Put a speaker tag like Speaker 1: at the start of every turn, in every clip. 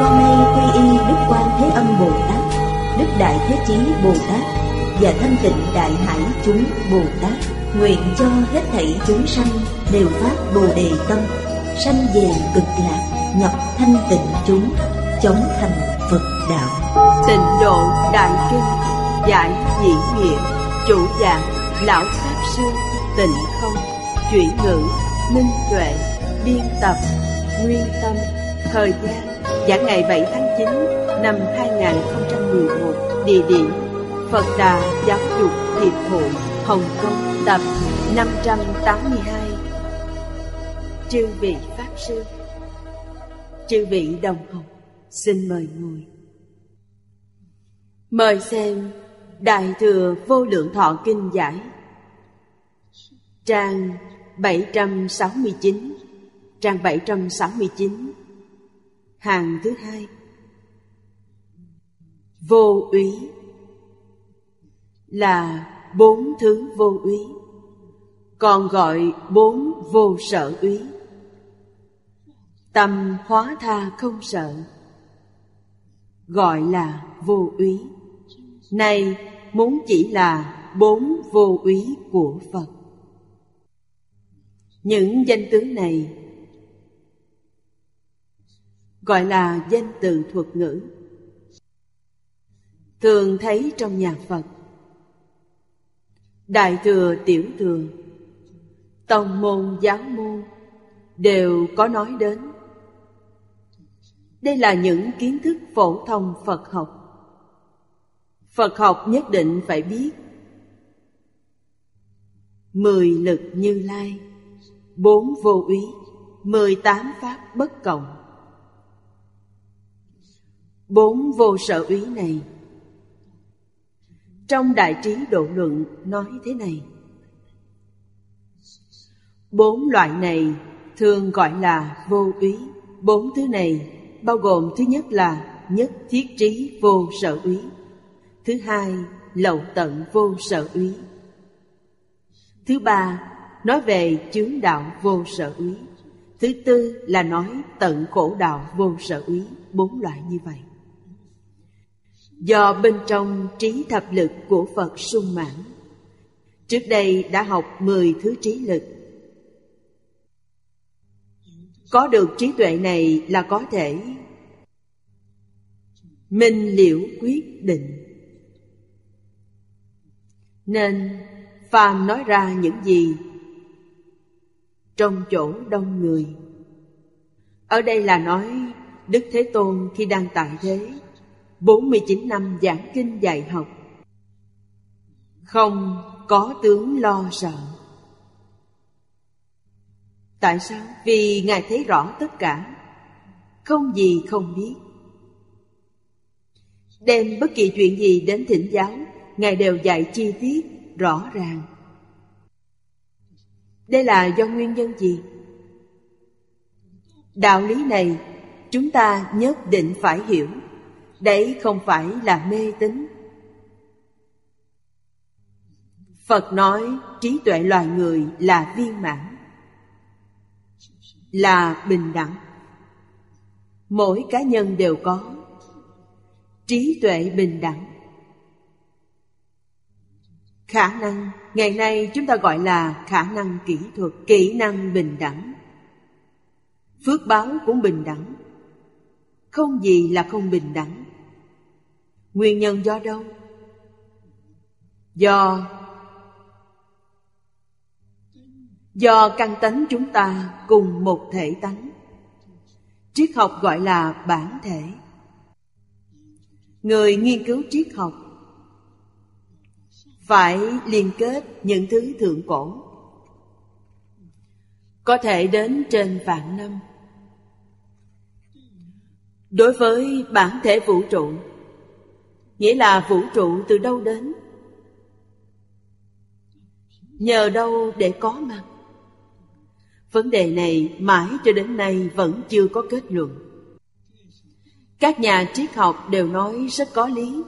Speaker 1: Con nay quy y Đức Quan Thế Âm Bồ Tát, Đức Đại Thế Chí Bồ Tát và Thanh Tịnh Đại Hải chúng Bồ Tát, nguyện cho hết thảy chúng sanh đều phát Bồ Đề tâm, sanh về cực lạc, nhập thanh tịnh chúng, chống thành Phật đạo.
Speaker 2: Tịnh độ Đại Kinh, giải diễn nghĩa, chủ dạng, lão pháp sư, tịnh không, chuyển ngữ, minh tuệ, biên tập Nguyên Tâm Thời gian Giảng ngày 7 tháng 9 năm 2011 Địa điểm Phật Đà Giáo dục Hiệp hội, Hồng Kông, Tập 582 Chư vị Pháp Sư, Chư vị đồng học Xin mời ngồi. Mời xem Đại Thừa Vô Lượng Thọ Kinh Giải, Trang 769 Trang 769 Hàng thứ hai. Vô úy. Là bốn thứ vô úy. Còn gọi bốn vô sở úy. Tâm hóa tha không sợ. Gọi là vô úy. Này muốn chỉ là bốn vô úy của Phật. Những danh tướng này gọi là danh từ thuật ngữ. Thường thấy trong nhà phật, đại thừa tiểu thừa tông môn giáo môn đều có nói đến. Đây là những kiến thức phổ thông phật học. Phật học nhất định phải biết. Mười lực như lai, bốn vô úy mười tám pháp bất cộng. Bốn vô sở úy này. Trong Đại Trí Độ Luận nói thế này. Bốn loại này thường gọi là vô úy Bốn thứ này bao gồm thứ nhất là nhất thiết trí vô sở úy Thứ hai, lậu tận vô sở úy Thứ ba, nói về chướng đạo vô sở úy Thứ tư là nói tận khổ đạo vô sở úy Bốn loại như vậy. Do bên trong trí thập lực của Phật sung mãn. Trước đây đã học 10 thứ trí lực. Có được trí tuệ này là có thể. Minh liễu quyết định. Nên, Phàm nói ra những gì Trong chỗ đông người. Ở đây là nói, Đức Thế Tôn khi đang tại thế 49 năm giảng kinh dạy học. Không có tướng lo sợ. Tại sao? Vì Ngài thấy rõ tất cả. Không gì không biết. Đem bất kỳ chuyện gì đến thỉnh giáo Ngài đều dạy chi tiết, rõ ràng. Đây là do nguyên nhân gì? Đạo lý này chúng ta nhất định phải hiểu. Đấy không phải là mê tín. Phật nói trí tuệ loài người là viên mãn, Là bình đẳng. Mỗi cá nhân đều có Trí tuệ bình đẳng. Khả năng, Ngày nay chúng ta gọi là khả năng kỹ thuật, Kỹ năng bình đẳng. Phước báo cũng bình đẳng. Không gì là không bình đẳng. Nguyên nhân do đâu? Do Do căn tánh chúng ta cùng một thể tánh. Triết học gọi là bản thể. Người nghiên cứu triết học Phải liên kết những thứ thượng cổ. Có thể đến trên vạn năm. Đối với bản thể vũ trụ, Nghĩa là vũ trụ từ đâu đến? Nhờ đâu để có mặt? Vấn đề này mãi cho đến nay vẫn chưa có kết luận. Các nhà triết học đều nói rất có lý.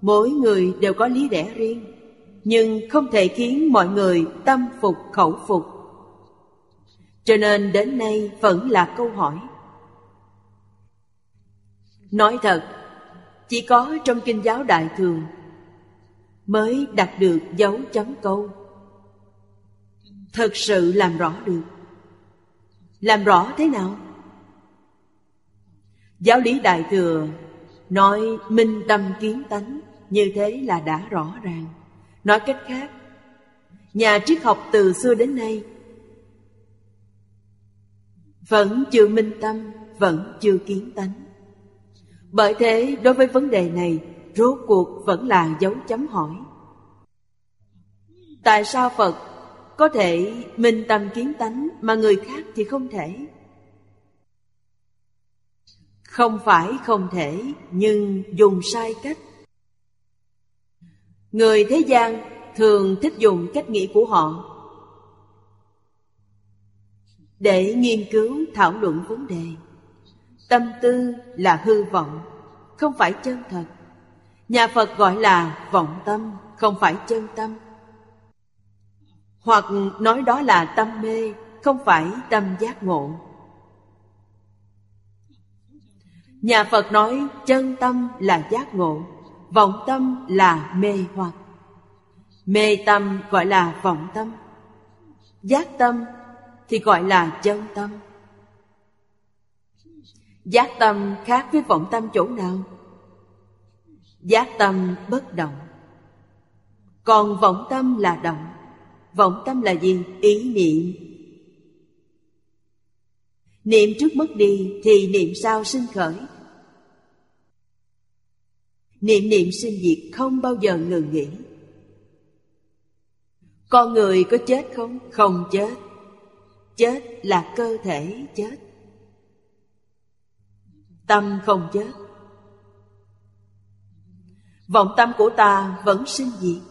Speaker 2: Mỗi người đều có lý lẽ riêng, Nhưng không thể khiến mọi người tâm phục khẩu phục. Cho nên đến nay vẫn là câu hỏi. Nói thật, Chỉ có trong kinh giáo Đại Thường Mới đặt được dấu chấm câu. Thật sự làm rõ được. Làm rõ thế nào? Giáo lý Đại Thừa Nói minh tâm kiến tánh, Như thế là đã rõ ràng. Nói cách khác, Nhà triết học từ xưa đến nay Vẫn chưa minh tâm, Vẫn chưa kiến tánh. Bởi thế, đối với vấn đề này, Rốt cuộc vẫn là dấu chấm hỏi. Tại sao Phật có thể minh tâm kiến tánh Mà người khác thì không thể? Không phải không thể, nhưng dùng sai cách. Người thế gian thường thích dùng cách nghĩ của họ. Để nghiên cứu, thảo luận vấn đề tâm tư là hư vọng, không phải chân thật. Nhà phật gọi là vọng tâm, không phải chân tâm. Hoặc nói đó là tâm mê, không phải tâm giác ngộ. Nhà Phật nói chân tâm là giác ngộ, Vọng tâm là mê hoặc. Mê tâm gọi là vọng tâm. Giác tâm thì gọi là chân tâm. Giác tâm khác với vọng tâm chỗ nào? Giác tâm bất động. Còn vọng tâm là động. Vọng tâm là gì? Ý niệm. Niệm trước mất đi thì niệm sau sinh khởi. Niệm niệm sinh diệt không bao giờ ngừng nghỉ. Con người có chết không? Không chết. Chết là cơ thể chết. Tâm không chết. Vọng tâm của ta vẫn sinh diệt.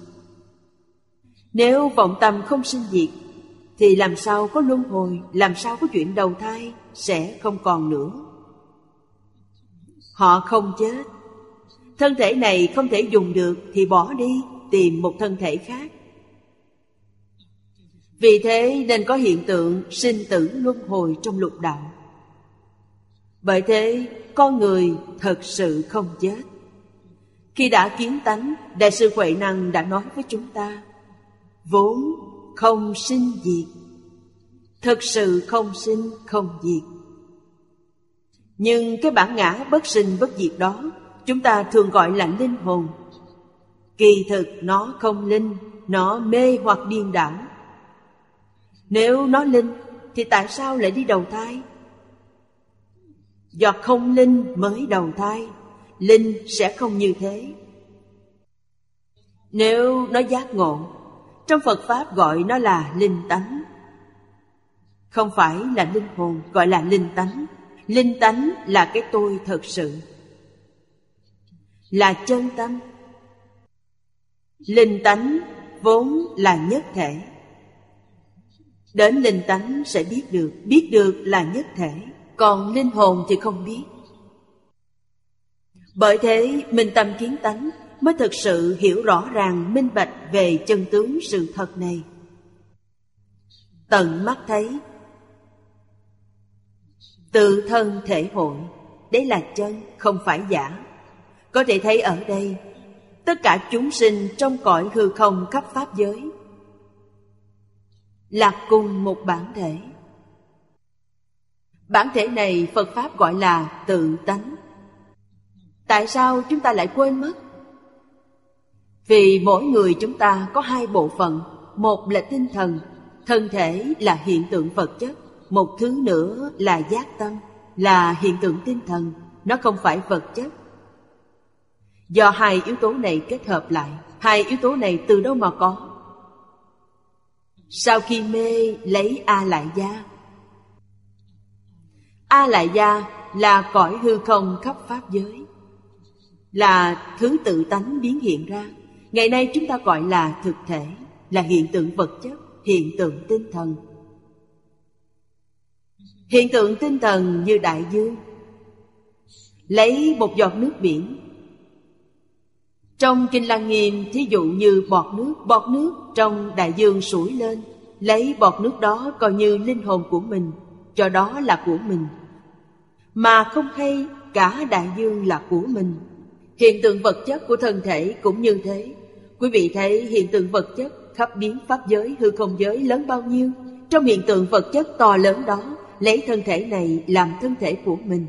Speaker 2: Nếu vọng tâm không sinh diệt, Thì làm sao có luân hồi, Làm sao có chuyện đầu thai Sẽ không còn nữa. Họ không chết. Thân thể này không thể dùng được Thì bỏ đi, tìm một thân thể khác. Vì thế nên có hiện tượng sinh tử luân hồi trong lục đạo. Bởi thế con người thật sự không chết. Khi đã kiến tánh, Đại sư Huệ Năng đã nói với chúng ta, Vốn không sinh diệt Thật sự không sinh không diệt. Nhưng cái bản ngã bất sinh bất diệt đó, chúng ta thường gọi là linh hồn. Kỳ thực nó không linh, nó mê hoặc điên đảo. Nếu nó linh, thì tại sao lại đi đầu thai? Do không linh mới đầu thai, linh sẽ không như thế. Nếu nó giác ngộ, trong phật pháp gọi nó là linh tánh. Không phải là linh hồn gọi là linh tánh linh tánh là cái tôi thật sự. Là chân tâm. Linh tánh vốn là nhất thể. Đến linh tánh sẽ biết được biết được là nhất thể còn linh hồn thì không biết. Bởi thế minh tâm kiến tánh mới thực sự hiểu rõ ràng, minh bạch về chân tướng sự thật này. Tận mắt thấy, tự thân thể hội, đấy là chân, không phải giả. Có thể thấy ở đây, Tất cả chúng sinh trong cõi hư không khắp Pháp giới lạc cùng một bản thể. Bản thể này Phật Pháp gọi là tự tánh. Tại sao chúng ta lại quên mất? Vì mỗi người chúng ta có hai bộ phận. Một là tinh thần, Thân thể là hiện tượng vật chất. Một thứ nữa là giác tâm, Là hiện tượng tinh thần. Nó không phải vật chất. Do hai yếu tố này kết hợp lại, Hai yếu tố này từ đâu mà có? Sau khi mê lấy A lại gia A lại gia là cõi hư không khắp pháp giới. Là thứ tự tánh biến hiện ra. Ngày nay chúng ta gọi là thực thể, là hiện tượng vật chất, hiện tượng tinh thần. Hiện tượng tinh thần như đại dương. Lấy một giọt nước biển. Trong kinh lăng nghiêm, thí dụ như bọt nước bọt nước trong đại dương sủi lên, lấy bọt nước đó coi như linh hồn của mình, cho đó là của mình mà không hay cả đại dương là của mình. Hiện tượng vật chất của thân thể cũng như thế. Quý vị thấy hiện tượng vật chất khắp biến pháp giới, hư không giới lớn bao nhiêu? Trong hiện tượng vật chất to lớn đó, lấy thân thể này làm thân thể của mình.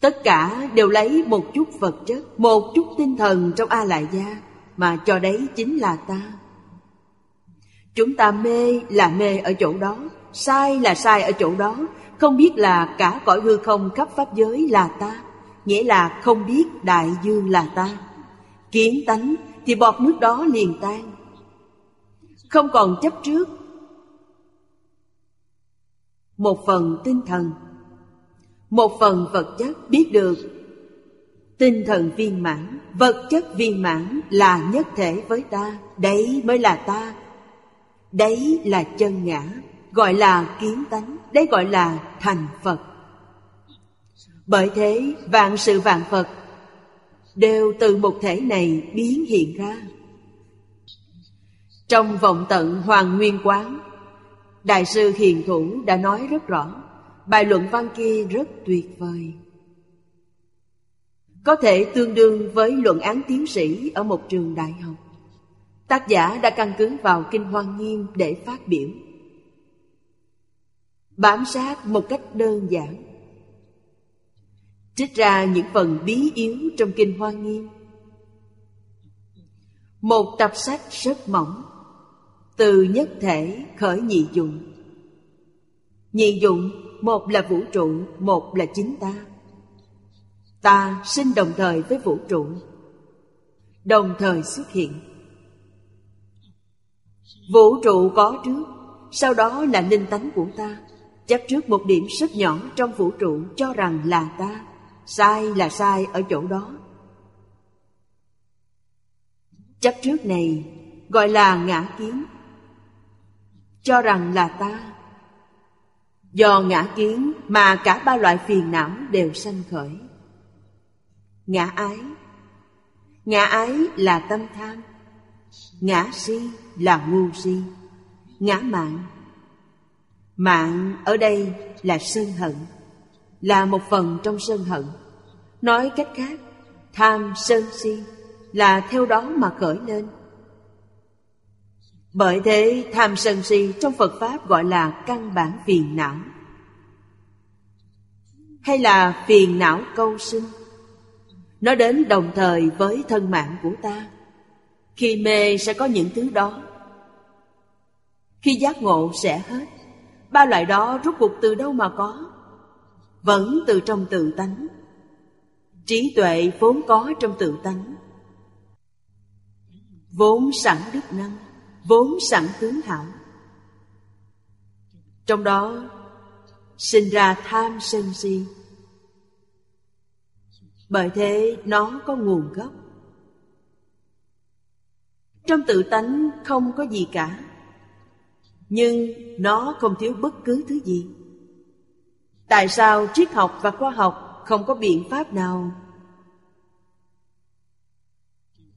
Speaker 2: Tất cả đều lấy một chút vật chất, một chút tinh thần trong a lại gia mà cho đấy chính là ta. Chúng ta mê là mê ở chỗ đó, sai là sai ở chỗ đó không biết là cả cõi hư không khắp pháp giới là ta nghĩa là không biết đại dương là ta. Kiến tánh thì bọt nước đó liền tan. Không còn chấp trước. Một phần tinh thần. Một phần vật chất biết được. Tinh thần viên mãn, vật chất viên mãn là nhất thể với ta, đấy mới là ta. Đấy là chân ngã gọi là kiến tánh đấy gọi là thành phật. Bởi thế, vạn sự vạn phật đều từ một thể này biến hiện ra. Trong vọng tận hoàng nguyên quán, đại sư hiền thủ đã nói rất rõ, bài luận văn kia rất tuyệt vời. Có thể tương đương với luận án tiến sĩ ở một trường đại học. Tác giả đã căn cứ vào kinh hoa nghiêm để phát biểu bám sát một cách đơn giản. Trích ra những phần bí yếu trong kinh hoa nghiêm. Một tập sách rất mỏng, từ nhất thể khởi nhị dụng. Nhị dụng, một là vũ trụ, một là chính ta. Ta sinh đồng thời với vũ trụ, đồng thời xuất hiện. Vũ trụ có trước, sau đó là linh tánh của ta chấp trước một điểm rất nhỏ trong vũ trụ cho rằng là ta. Sai là sai ở chỗ đó. Chấp trước này, gọi là ngã kiến. Cho rằng là ta. Do ngã kiến mà cả ba loại phiền não đều sanh khởi. Ngã ái. Ngã ái là tâm tham. Ngã si là ngu si. Ngã mạng mạng ở đây là sân hận, là một phần trong sân hận. Nói cách khác, tham sân si là theo đó mà khởi lên. Bởi thế, tham sân si trong Phật Pháp gọi là căn bản phiền não. Hay là phiền não câu sinh. Nó đến đồng thời với thân mạng của ta. Khi mê sẽ có những thứ đó. Khi giác ngộ sẽ hết. Ba loại đó rút cuộc từ đâu mà có? Vẫn từ trong tự tánh. Trí tuệ vốn có trong tự tánh. Vốn sẵn đức năng, vốn sẵn tướng hảo. Trong đó, sinh ra tham sân si. Bởi thế, nó có nguồn gốc. Trong tự tánh không có gì cả nhưng nó không thiếu bất cứ thứ gì. Tại sao triết học và khoa học không có biện pháp nào?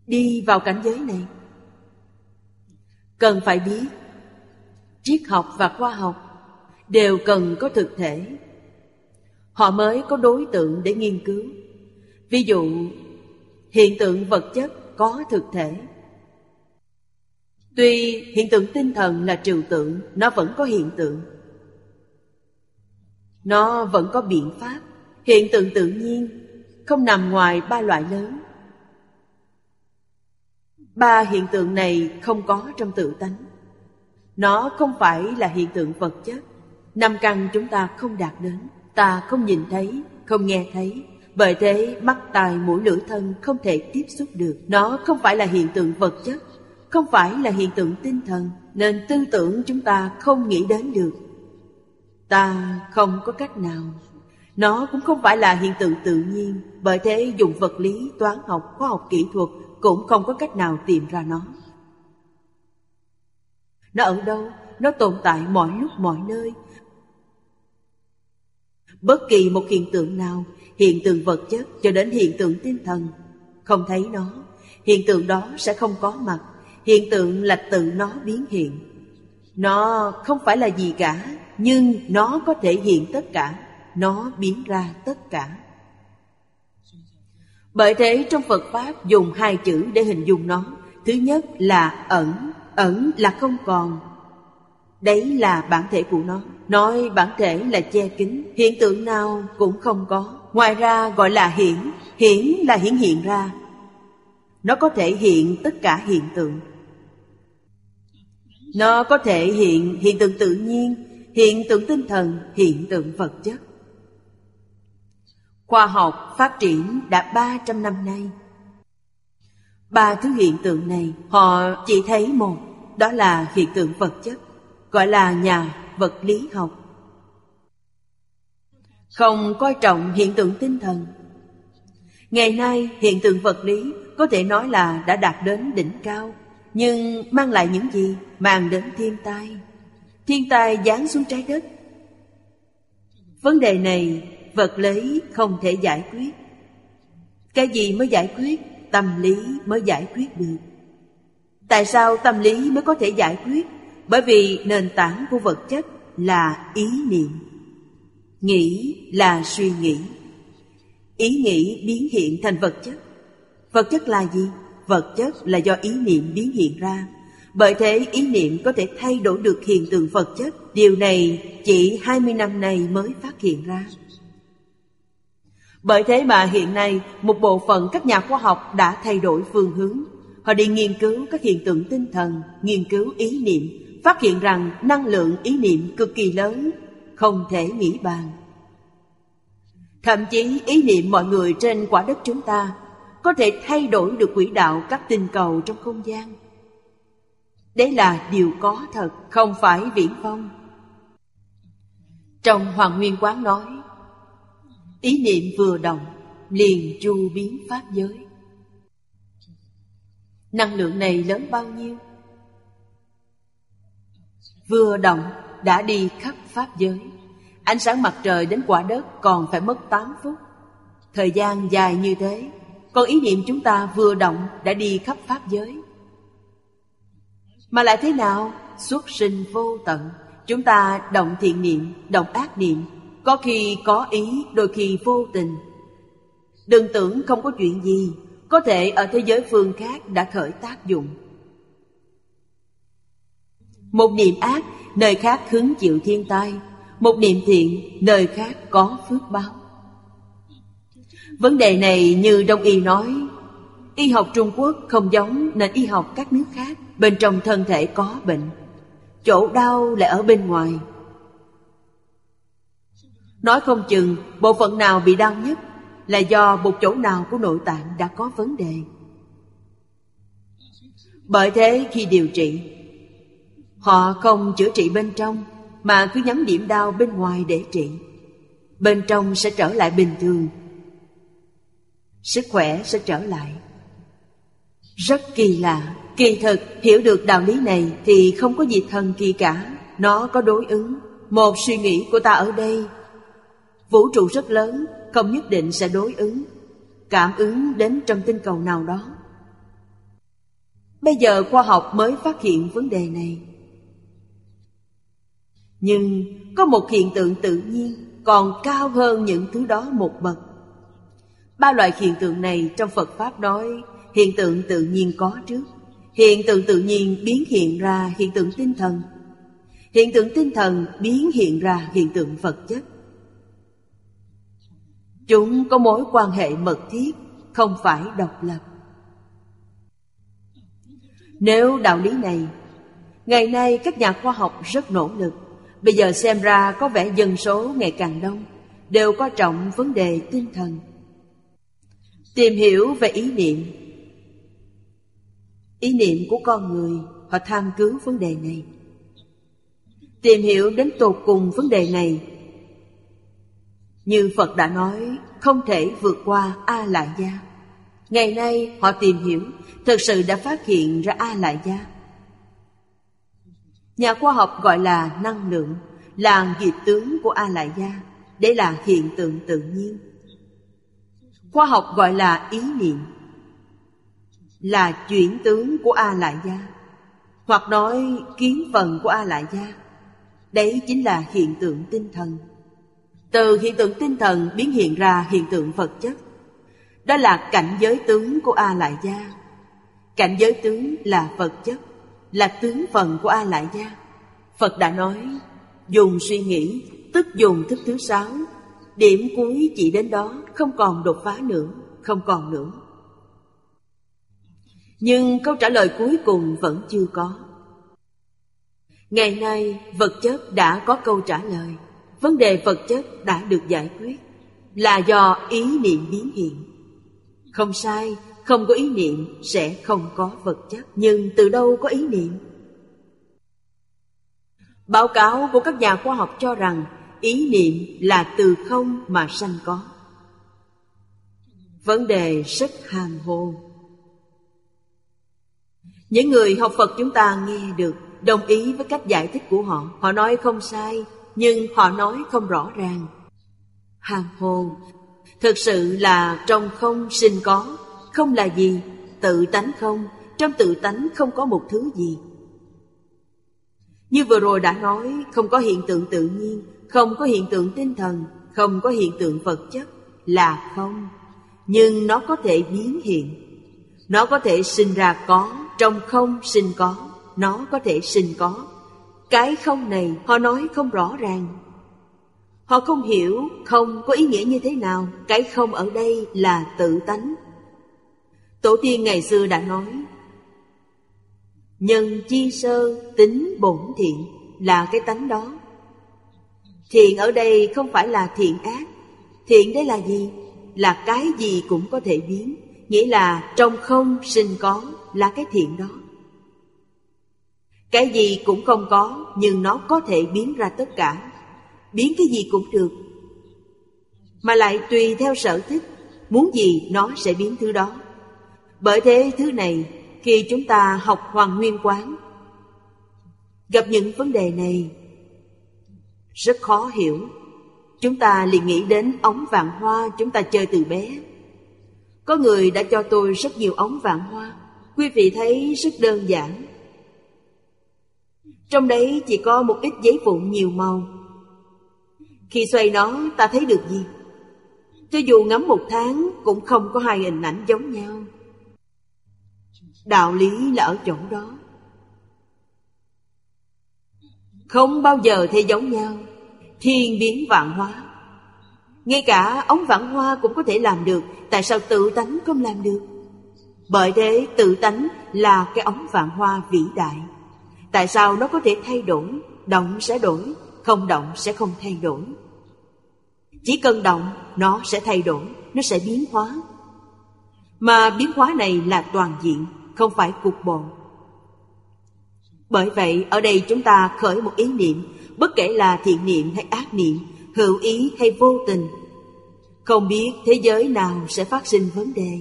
Speaker 2: Đi vào cảnh giới này. Cần phải biết, triết học và khoa học đều cần có thực thể. Họ mới có đối tượng để nghiên cứu. Ví dụ, hiện tượng vật chất có thực thể tuy hiện tượng tinh thần là trừu tượng nó vẫn có hiện tượng. Nó vẫn có biện pháp hiện tượng tự nhiên không nằm ngoài ba loại lớn. Ba hiện tượng này không có trong tự tánh. Nó không phải là hiện tượng vật chất. Năm căn chúng ta không đạt đến Ta không nhìn thấy, không nghe thấy. Bởi thế mắt tai mũi lưỡi thân không thể tiếp xúc được. Nó không phải là hiện tượng vật chất. Không phải là hiện tượng tinh thần Nên tư tưởng chúng ta không nghĩ đến được. Ta không có cách nào. Nó cũng không phải là hiện tượng tự nhiên Bởi thế dùng vật lý, toán học, khoa học kỹ thuật Cũng không có cách nào tìm ra nó. Nó ở đâu? Nó tồn tại mọi lúc mọi nơi. Bất kỳ một hiện tượng nào Hiện tượng vật chất cho đến hiện tượng tinh thần Không thấy nó Hiện tượng đó sẽ không có mặt. Hiện tượng là tự nó biến hiện. Nó không phải là gì cả, Nhưng nó có thể hiện tất cả, Nó biến ra tất cả. Bởi thế trong Phật Pháp dùng hai chữ để hình dung nó. Thứ nhất là ẩn Ẩn là không còn. Đấy là bản thể của nó. Nói bản thể là che kín, Hiện tượng nào cũng không có. Ngoài ra gọi là hiển Hiển là hiển hiện ra. Nó có thể hiện tất cả hiện tượng. Nó có thể hiện hiện tượng tự nhiên, Hiện tượng tinh thần, Hiện tượng vật chất. Khoa học phát triển đã 300 năm nay. Ba thứ hiện tượng này, Họ chỉ thấy một, Đó là hiện tượng vật chất, gọi là nhà vật lý học. Không coi trọng hiện tượng tinh thần. Ngày nay, hiện tượng vật lý có thể nói là đã đạt đến đỉnh cao nhưng mang lại những gì? Mang đến thiên tai. Thiên tai giáng xuống trái đất. Vấn đề này, vật lý không thể giải quyết. Cái gì mới giải quyết? Tâm lý mới giải quyết được. Tại sao tâm lý mới có thể giải quyết? Bởi vì nền tảng của vật chất là ý niệm. Nghĩ là suy nghĩ. Ý nghĩ biến hiện thành vật chất. Vật chất là gì? Vật chất là do ý niệm biến hiện ra. Bởi thế ý niệm có thể thay đổi được hiện tượng vật chất. Điều này chỉ 20 năm nay mới phát hiện ra. Bởi thế mà hiện nay một bộ phận các nhà khoa học đã thay đổi phương hướng. Họ đi nghiên cứu các hiện tượng tinh thần Nghiên cứu ý niệm phát hiện rằng năng lượng ý niệm cực kỳ lớn, không thể nghĩ bàn. Thậm chí ý niệm mọi người trên quả đất chúng ta có thể thay đổi được quỹ đạo các tinh cầu trong không gian. Đấy là điều có thật, không phải viễn vông. Trong Hoàng Nguyên Quán nói, ý niệm vừa động, liền chu biến pháp giới. Năng lượng này lớn bao nhiêu? Vừa động đã đi khắp Pháp giới Ánh sáng mặt trời đến quả đất còn phải mất 8 phút Thời gian dài như thế còn ý niệm chúng ta vừa động đã đi khắp Pháp giới. Mà lại thế nào? Xuất sinh vô tận. Chúng ta động thiện niệm, động ác niệm. Có khi có ý, đôi khi vô tình. Đừng tưởng không có chuyện gì. Có thể ở thế giới phương khác đã khởi tác dụng. Một niệm ác, nơi khác hứng chịu thiên tai. Một niệm thiện, nơi khác có phước báo. Vấn đề này như Đông Y nói, Y học Trung Quốc không giống nền y học các nước khác, Bên trong thân thể có bệnh. Chỗ đau lại ở bên ngoài. Nói không chừng, bộ phận nào bị đau nhất Là do một chỗ nào của nội tạng đã có vấn đề. Bởi thế khi điều trị, Họ không chữa trị bên trong, Mà cứ nhắm điểm đau bên ngoài để trị. Bên trong sẽ trở lại bình thường Sức khỏe sẽ trở lại. Rất kỳ lạ. Kỳ thực, hiểu được đạo lý này Thì không có gì thần kỳ cả. Nó có đối ứng. Một suy nghĩ của ta ở đây. Vũ trụ rất lớn, Không nhất định sẽ đối ứng. Cảm ứng đến trong tinh cầu nào đó. Bây giờ khoa học mới phát hiện vấn đề này. Nhưng có một hiện tượng tự nhiên còn cao hơn những thứ đó một bậc. Ba loại hiện tượng này trong Phật Pháp nói hiện tượng tự nhiên có trước. Hiện tượng tự nhiên biến hiện ra hiện tượng tinh thần. Hiện tượng tinh thần biến hiện ra hiện tượng vật chất. Chúng có mối quan hệ mật thiết, không phải độc lập. Nếu đạo lý này, ngày nay các nhà khoa học rất nỗ lực Bây giờ xem ra có vẻ dân số ngày càng đông Đều có trọng vấn đề tinh thần Tìm hiểu về ý niệm Ý niệm của con người Họ tham cứu vấn đề này Tìm hiểu đến tột cùng vấn đề này Như Phật đã nói, không thể vượt qua A Lại Gia. Ngày nay họ tìm hiểu, thực sự đã phát hiện ra A Lại Gia. Nhà khoa học gọi là năng lượng, là nghiệp tướng của A Lại Gia. Đây là hiện tượng tự nhiên. Khoa học gọi là ý niệm, là chuyển tướng của A Lại Gia, hoặc nói kiến phần của A Lại Gia. Đấy chính là hiện tượng tinh thần. Từ hiện tượng tinh thần biến hiện ra hiện tượng vật chất. Đó là cảnh giới tướng của A Lại Gia. Cảnh giới tướng là vật chất, là tướng phần của A Lại Gia. Phật đã nói, dùng suy nghĩ, tức dùng thức thứ sáu. Điểm cuối chỉ đến đó, không còn đột phá nữa, không còn nữa. Nhưng câu trả lời cuối cùng vẫn chưa có. Ngày nay, vật chất đã có câu trả lời. Vấn đề vật chất đã được giải quyết là do ý niệm biến hiện. Không sai, không có ý niệm sẽ không có vật chất. Nhưng từ đâu có ý niệm? Báo cáo của các nhà khoa học cho rằng ý niệm là từ không mà sanh có. Vấn đề rất hàm hồ. Những người học Phật chúng ta nghe được, Đồng ý với cách giải thích của họ. Họ nói không sai, Nhưng họ nói không rõ ràng. Hàm hồ. Thực sự là trong không sinh có, Không là gì, Tự tánh không. Trong tự tánh không có một thứ gì. Như vừa rồi đã nói, Không có hiện tượng tự nhiên không có hiện tượng tinh thần, Không có hiện tượng vật chất Là không. Nhưng nó có thể biến hiện. Nó có thể sinh ra có, Trong không sinh có, Nó có thể sinh có. Cái không này, họ nói không rõ ràng. Họ không hiểu, không có ý nghĩa như thế nào. Cái không ở đây là tự tánh. Tổ tiên ngày xưa đã nói, Nhân chi sơ tính bổn thiện Là cái tánh đó. Thiện ở đây không phải là thiện ác. Thiện đây là gì? Là cái gì cũng có thể biến. Nghĩa là trong không sinh có là cái thiện đó. Cái gì cũng không có, Nhưng nó có thể biến ra tất cả. Biến cái gì cũng được. Mà lại tùy theo sở thích, Muốn gì nó sẽ biến thứ đó. Bởi thế thứ này, Khi chúng ta học Hoàng Nguyên Quán, Gặp những vấn đề này rất khó hiểu. Chúng ta liền nghĩ đến ống vạn hoa chúng ta chơi từ bé. Có người đã cho tôi rất nhiều ống vạn hoa. Quý vị thấy rất đơn giản. Trong đấy chỉ có một ít giấy vụn nhiều màu. Khi xoay nó, ta thấy được gì? Cho dù ngắm một tháng, cũng không có hai hình ảnh giống nhau. Đạo lý là ở chỗ đó. Không bao giờ thấy giống nhau. Thiên biến vạn hóa. Ngay cả ống vạn hoa cũng có thể làm được. Tại sao tự tánh không làm được? Bởi thế, tự tánh là cái ống vạn hoa vĩ đại. Tại sao nó có thể thay đổi? Động sẽ đổi, Không động sẽ không thay đổi. Chỉ cần động, Nó sẽ thay đổi, Nó sẽ biến hóa. Mà biến hóa này là toàn diện, Không phải cục bộ. Bởi vậy, ở đây chúng ta khởi một ý niệm, Bất kể là thiện niệm hay ác niệm, Hữu ý hay vô tình. Không biết thế giới nào sẽ phát sinh vấn đề.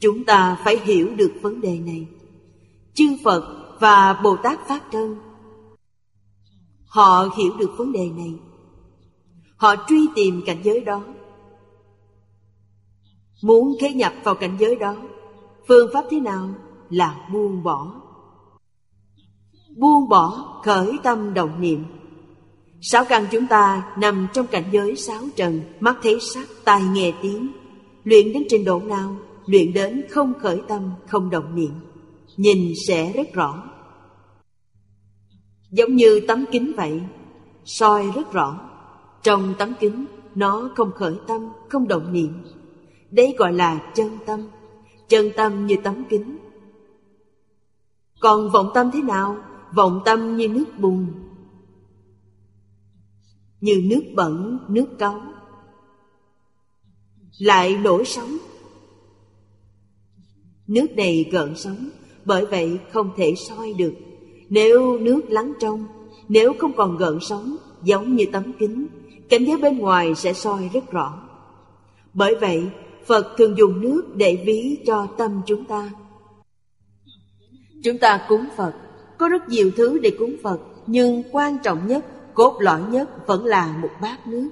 Speaker 2: Chúng ta phải hiểu được vấn đề này. Chư Phật và Bồ Tát Pháp Thân Họ hiểu được vấn đề này. Họ truy tìm cảnh giới đó. Muốn khế nhập vào cảnh giới đó, Phương pháp thế nào? Là buông bỏ. Buông bỏ khởi tâm động niệm. Sáu căn chúng ta nằm trong cảnh giới sáu trần Mắt thấy sắc, tai nghe tiếng. Luyện đến trình độ nào? Luyện đến không khởi tâm, không động niệm. Nhìn sẽ rất rõ. Giống như tấm kính vậy soi rất rõ. Trong tấm kính Nó không khởi tâm, không động niệm. Đấy gọi là chân tâm. Chân tâm như tấm kính. Còn vọng tâm thế nào? Vọng tâm như nước bùn Như nước bẩn, nước cáu Lại nổi sóng Nước này gợn sóng Bởi vậy không thể soi được Nếu nước lắng trong Nếu không còn gợn sóng giống như tấm kính, cảnh giới bên ngoài sẽ soi rất rõ. Bởi vậy, Phật thường dùng nước để ví cho tâm chúng ta. Chúng ta cúng Phật, có rất nhiều thứ để cúng Phật, nhưng quan trọng nhất, cốt lõi nhất vẫn là một bát nước.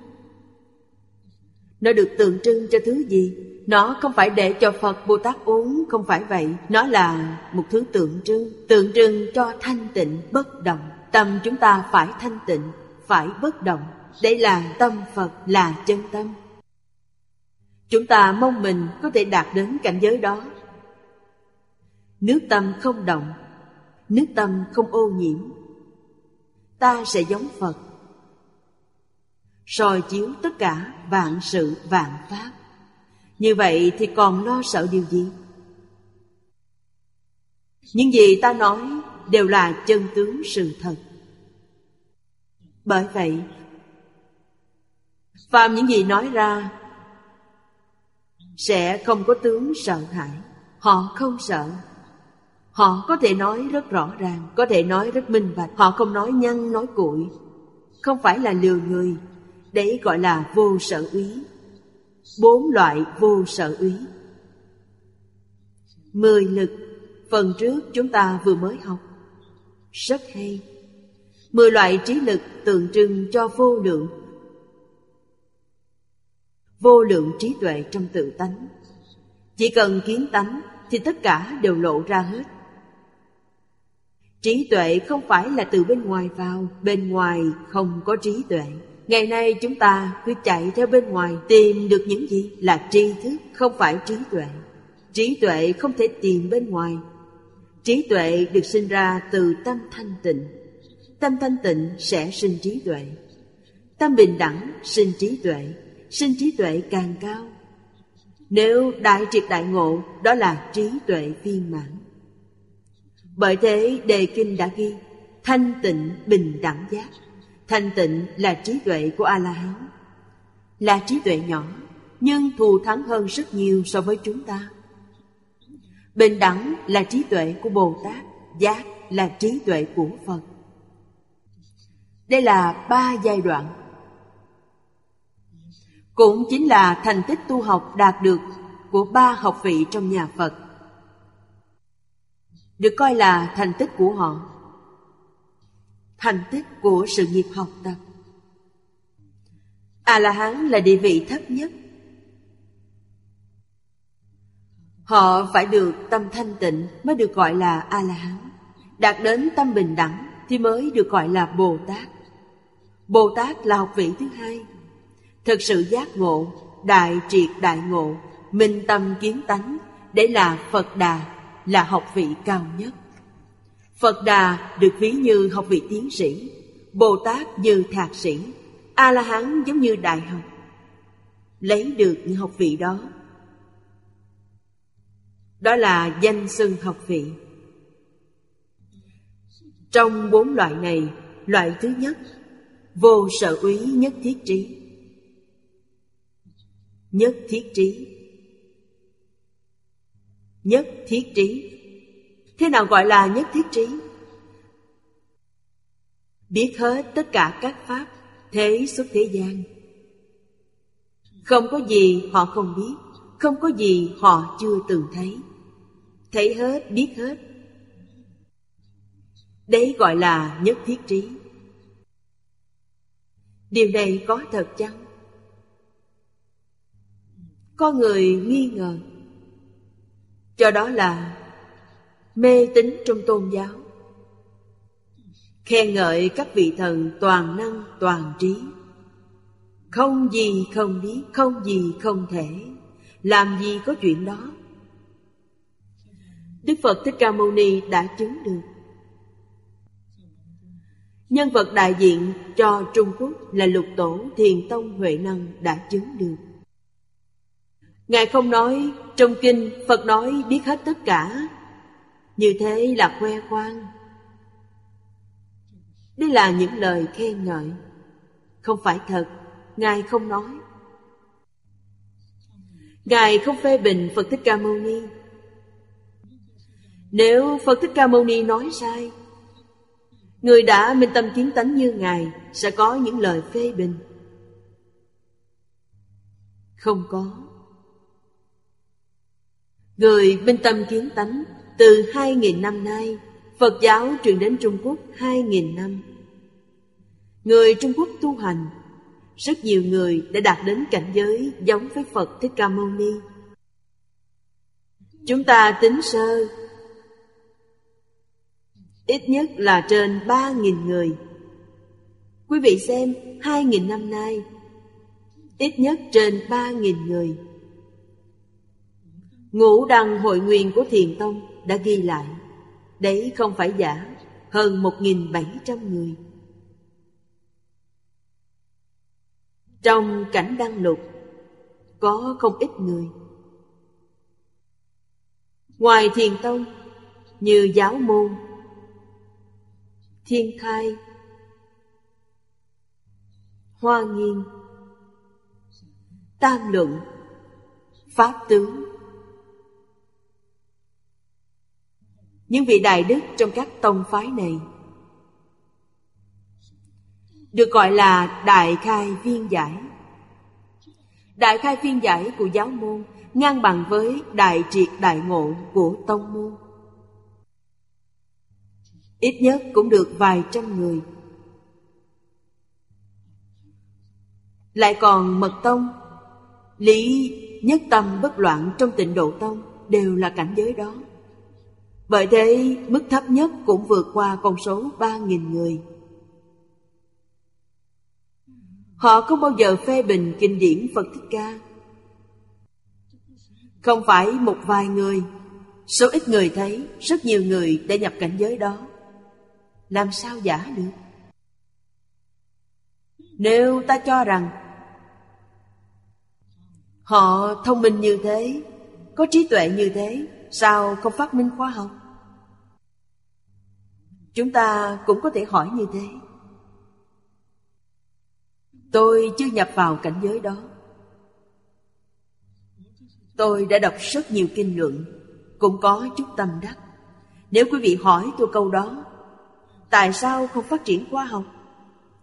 Speaker 2: Nó được tượng trưng cho thứ gì? Nó không phải để cho Phật Bồ Tát uống, không phải vậy. Nó là một thứ tượng trưng, tượng trưng cho thanh tịnh, bất động. Tâm chúng ta phải thanh tịnh, phải bất động. Đây là tâm Phật, là chân tâm. Chúng ta mong mình có thể đạt đến cảnh giới đó. Nước tâm không động, nước tâm không ô nhiễm. Ta sẽ giống Phật, soi chiếu tất cả vạn sự vạn pháp. Như vậy thì còn lo sợ điều gì? Những gì ta nói đều là chân tướng sự thật. Bởi vậy, Phạm những gì nói ra Sẽ không có tướng sợ hãi Họ không sợ Họ có thể nói rất rõ ràng, Có thể nói rất minh bạch. Họ không nói nhăn, nói cuội Không phải là lừa người. Đấy gọi là vô sở úy Bốn loại vô sở úy Mười lực, Phần trước chúng ta vừa mới học. Rất hay. Mười loại trí lực tượng trưng cho vô lượng. Vô lượng trí tuệ trong tự tánh. Chỉ cần kiến tánh Thì tất cả đều lộ ra hết. Trí tuệ không phải là từ bên ngoài vào, Bên ngoài không có trí tuệ. Ngày nay chúng ta cứ chạy theo bên ngoài Tìm được những gì là tri thức, Không phải trí tuệ. Trí tuệ không thể tìm bên ngoài. Trí tuệ được sinh ra từ tâm thanh tịnh. Tâm thanh tịnh sẽ sinh trí tuệ. Tâm bình đẳng sinh trí tuệ, Sinh trí tuệ càng cao. Nếu đại triệt đại ngộ, Đó là trí tuệ viên mãn. Bởi thế đề kinh đã ghi, Thanh tịnh bình đẳng giác. Thanh tịnh là trí tuệ của A-la-hán. Là trí tuệ nhỏ, Nhưng thù thắng hơn rất nhiều so với chúng ta. Bình đẳng là trí tuệ của Bồ Tát Giác là trí tuệ của Phật. Đây là ba giai đoạn. Cũng chính là thành tích tu học đạt được Của ba học vị trong nhà Phật. Được coi là thành tích của họ thành tích của sự nghiệp học tập. A-la-hán là địa vị thấp nhất. Họ phải được tâm thanh tịnh mới được gọi là A-la-hán. Đạt đến tâm bình đẳng thì mới được gọi là Bồ Tát. Bồ Tát là học vị thứ hai. Thực sự giác ngộ, đại triệt đại ngộ, minh tâm kiến tánh, để là Phật Đà, là học vị cao nhất. Phật Đà được ví như học vị tiến sĩ, Bồ Tát như thạc sĩ, A-la-hán giống như đại học. Lấy được những học vị đó. Đó là danh xưng học vị. Trong bốn loại này, loại thứ nhất, vô sở úy nhất thiết trí. Nhất thiết trí. Nhất thiết trí Thế nào gọi là nhất thiết trí? Biết hết tất cả các pháp thế xuất thế gian. Không có gì họ không biết, không có gì họ chưa từng thấy. Thấy hết, biết hết. Đấy gọi là nhất thiết trí. Điều này có thật chăng? Có người nghi ngờ cho đó là mê tín trong tôn giáo. Khen ngợi các vị thần toàn năng, toàn trí. Không gì không biết, không gì không thể. Làm gì có chuyện đó? Đức phật thích ca mâu ni đã chứng được. Nhân vật đại diện cho trung quốc là lục tổ thiền tông huệ năng đã chứng được ngài không nói, trong kinh phật nói biết hết tất cả. Như thế là khoe khoang. Đây là những lời khen ngợi. Không phải thật, Ngài không nói. Ngài không phê bình Phật Thích Ca Mâu Ni. Nếu Phật Thích Ca Mâu Ni nói sai, Người đã minh tâm kiến tánh như Ngài Sẽ có những lời phê bình. Không có. Người minh tâm kiến tánh, Từ hai nghìn năm nay, Phật giáo truyền đến Trung Quốc hai nghìn năm. Người Trung Quốc tu hành, Rất nhiều người đã đạt đến cảnh giới giống với Phật Thích Ca Mâu Ni. Chúng ta tính sơ, Ít nhất là trên ba nghìn người. Quý vị xem, hai nghìn năm nay, Ít nhất trên ba nghìn người. Ngũ đăng hội nguyên của Thiền Tông đã ghi lại. Đấy không phải giả, Hơn một nghìn bảy trăm người. Trong cảnh đăng lục, Có không ít người. Ngoài thiền tông, Như giáo môn, Thiên thai Hoa nghiên Tam luận, Pháp tướng Những vị đại đức trong các tông phái này. Được gọi là Đại Khai Viên Giải. Đại Khai Viên Giải của giáo môn Ngang bằng với Đại Triệt Đại Ngộ của tông môn. Ít nhất cũng được vài trăm người. Lại còn mật tông, Lý, nhất tâm bất loạn trong tịnh độ tông Đều là cảnh giới đó. Bởi thế, mức thấp nhất cũng vượt qua con số ba nghìn người. Họ không bao giờ phê bình kinh điển Phật Thích Ca. Không phải một vài người, Số ít người thấy Rất nhiều người đã nhập cảnh giới đó. Làm sao giả được? Nếu ta cho rằng Họ thông minh như thế, Có trí tuệ như thế Sao không phát minh khoa học? Chúng ta cũng có thể hỏi như thế. Tôi chưa nhập vào cảnh giới đó. Tôi đã đọc rất nhiều kinh luận, Cũng có chút tâm đắc. Nếu quý vị hỏi tôi câu đó, Tại sao không phát triển khoa học,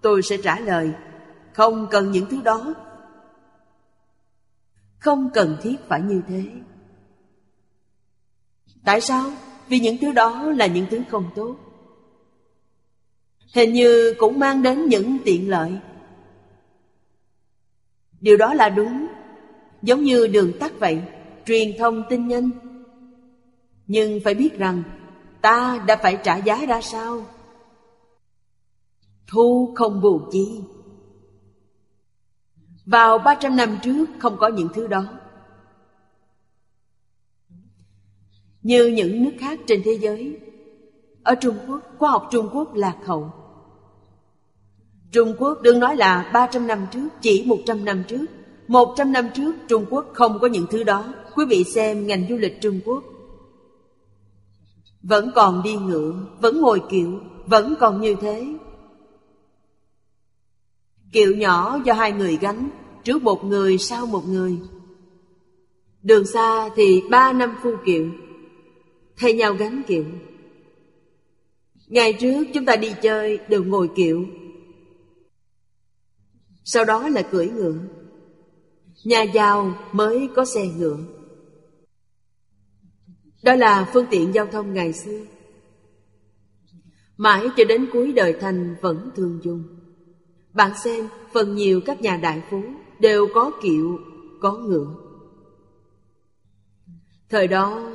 Speaker 2: Tôi sẽ trả lời, Không cần những thứ đó. Không cần thiết phải như thế. Tại sao? Vì những thứ đó là những thứ không tốt. Hình như cũng mang đến những tiện lợi. Điều đó là đúng. Giống như đường tắt vậy, Truyền thông tin nhanh. Nhưng phải biết rằng, Ta đã phải trả giá ra sao? Thu không bù chi. Vào 300 năm trước không có những thứ đó. Như những nước khác trên thế giới Ở Trung Quốc, khoa học Trung Quốc lạc hậu Trung Quốc đừng nói là 300 năm trước, chỉ 100 năm trước. 100 năm trước Trung Quốc không có những thứ đó. Quý vị xem ngành du lịch Trung Quốc. Vẫn còn đi ngựa, vẫn ngồi kiệu, vẫn còn như thế. Kiệu nhỏ do hai người gánh, trước một người sau một người. Đường xa thì ba năm phu kiệu, thay nhau gánh kiệu. Ngày trước chúng ta đi chơi đều ngồi kiệu sau đó là cưỡi ngựa. Nhà giàu mới có xe ngựa. Đó là phương tiện giao thông ngày xưa. Mãi cho đến cuối đời Thành vẫn thường dùng. Bạn xem phần nhiều các nhà đại phú Đều có kiệu, có ngựa. Thời đó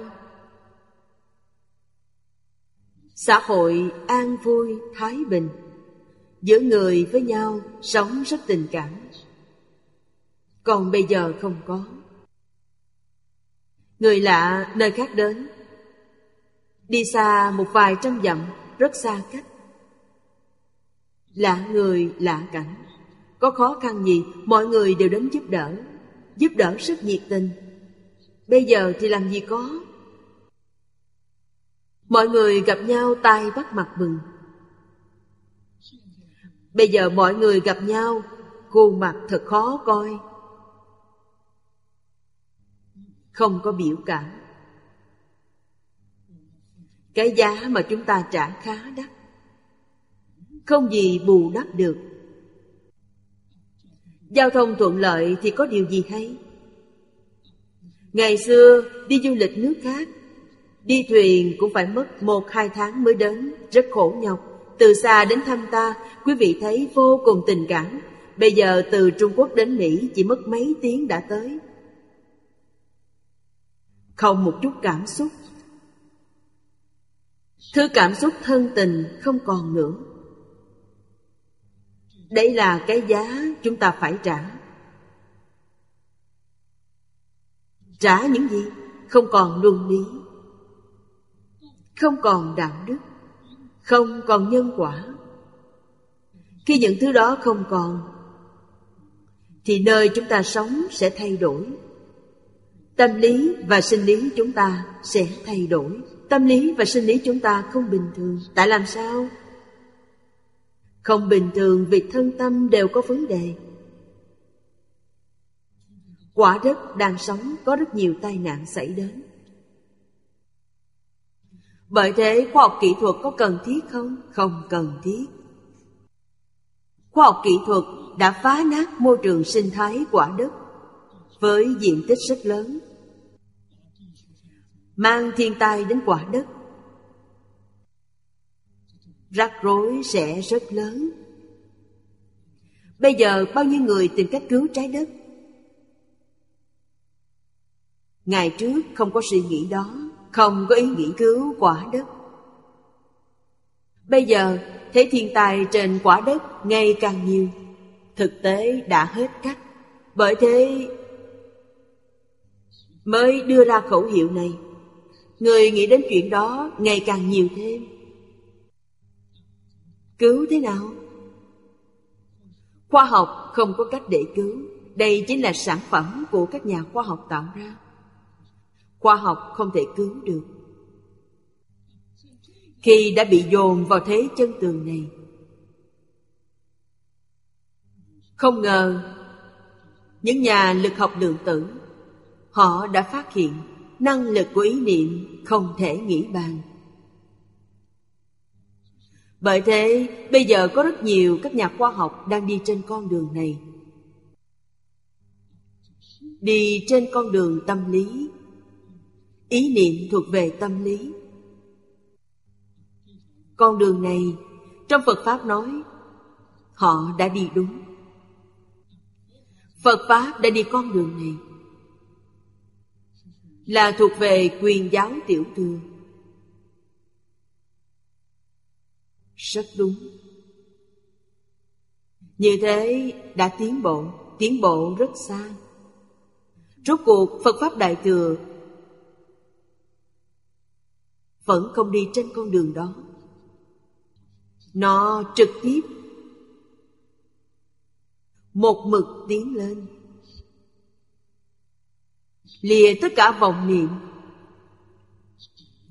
Speaker 2: Xã hội an vui, thái bình. Giữa người với nhau sống rất tình cảm. Còn bây giờ không có. Người lạ nơi khác đến. Đi xa một vài trăm dặm rất xa cách. Lạ người lạ cảnh. Có khó khăn gì mọi người đều đến giúp đỡ. Giúp đỡ rất nhiệt tình. Bây giờ thì làm gì có? Mọi người gặp nhau tay bắt mặt mừng. Bây giờ mọi người gặp nhau, Khuôn mặt thật khó coi. Không có biểu cảm. Cái giá mà chúng ta trả khá đắt. Không gì bù đắp được. Giao thông thuận lợi thì có điều gì hay? Ngày xưa, đi du lịch nước khác Đi thuyền cũng phải mất một, hai tháng mới đến. Rất khổ nhọc. Từ xa đến thăm ta, Quý vị thấy vô cùng tình cảm. Bây giờ từ Trung Quốc đến Mỹ Chỉ mất mấy tiếng đã tới. Không một chút cảm xúc. Thứ cảm xúc thân tình không còn nữa. Đây là cái giá chúng ta phải trả. Trả những gì? Không còn luân lý. Không còn đạo đức, Không còn nhân quả. Khi những thứ đó không còn, Thì nơi chúng ta sống sẽ thay đổi. Tâm lý và sinh lý chúng ta sẽ thay đổi. Tâm lý và sinh lý chúng ta không bình thường. Tại làm sao? Không bình thường vì thân tâm đều có vấn đề. Quả đất đang sống có rất nhiều tai nạn xảy đến. Bởi thế, khoa học kỹ thuật có cần thiết không? Không cần thiết. Khoa học kỹ thuật đã phá nát môi trường sinh thái quả đất Với diện tích rất lớn, Mang thiên tai đến quả đất. Rắc rối sẽ rất lớn. Bây giờ bao nhiêu người tìm cách cứu trái đất? Ngày trước không có suy nghĩ đó. Không có ý nghĩa cứu quả đất. Bây giờ thấy thiên tai trên quả đất ngày càng nhiều. Thực tế đã hết cách. Bởi thế mới đưa ra khẩu hiệu này. Người nghĩ đến chuyện đó ngày càng nhiều thêm. Cứu thế nào? Khoa học không có cách để cứu. Đây chính là sản phẩm của các nhà khoa học tạo ra khoa học không thể cứu được. Khi đã bị dồn vào thế chân tường này, không ngờ những nhà lực học lượng tử, họ đã phát hiện năng lực của ý niệm không thể nghĩ bàn. Bởi thế, bây giờ có rất nhiều các nhà khoa học đang đi trên con đường này. Đi trên con đường tâm lý ý niệm thuộc về tâm lý. Con đường này, trong phật pháp nói, họ đã đi đúng. Phật pháp đã đi con đường này. Là thuộc về quyền giáo tiểu thừa. Rất đúng. Như thế đã tiến bộ tiến bộ rất xa. Rốt cuộc phật pháp đại thừa vẫn không đi trên con đường đó. Nó trực tiếp. Một mực tiến lên. Lìa tất cả vọng niệm.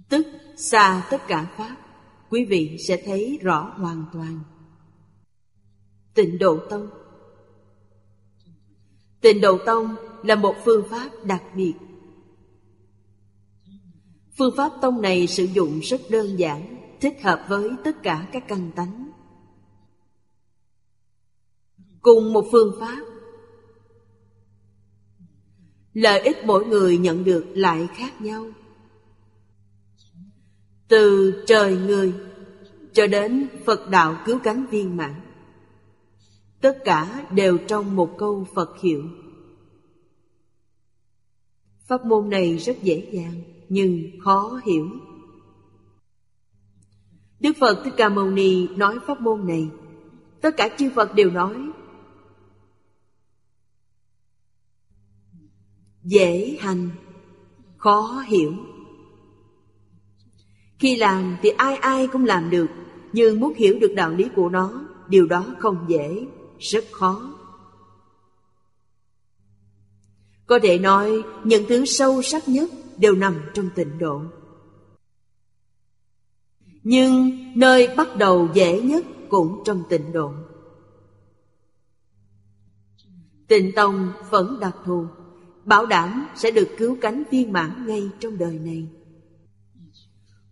Speaker 2: Tức xa tất cả pháp. Quý vị sẽ thấy rõ hoàn toàn. Tịnh độ tông. Tịnh độ tông là một phương pháp đặc biệt. Phương pháp tông này sử dụng rất đơn giản, thích hợp với tất cả các căn tánh. Cùng một phương pháp, lợi ích mỗi người nhận được lại khác nhau. Từ trời người cho đến Phật đạo cứu cánh viên mãn. Tất cả đều trong một câu Phật hiệu. Pháp môn này rất dễ dàng nhưng khó hiểu. Đức Phật Thích Ca Mâu Ni nói pháp môn này, tất cả chư Phật đều nói dễ hành, khó hiểu. Khi làm thì ai ai cũng làm được, nhưng muốn hiểu được đạo lý của nó, điều đó không dễ, rất khó. Có thể nói những thứ sâu sắc nhất đều nằm trong tịnh độ. Nhưng nơi bắt đầu dễ nhất cũng trong tịnh độ. Tịnh tông vẫn đặc thù, bảo đảm sẽ được cứu cánh viên mãn ngay trong đời này.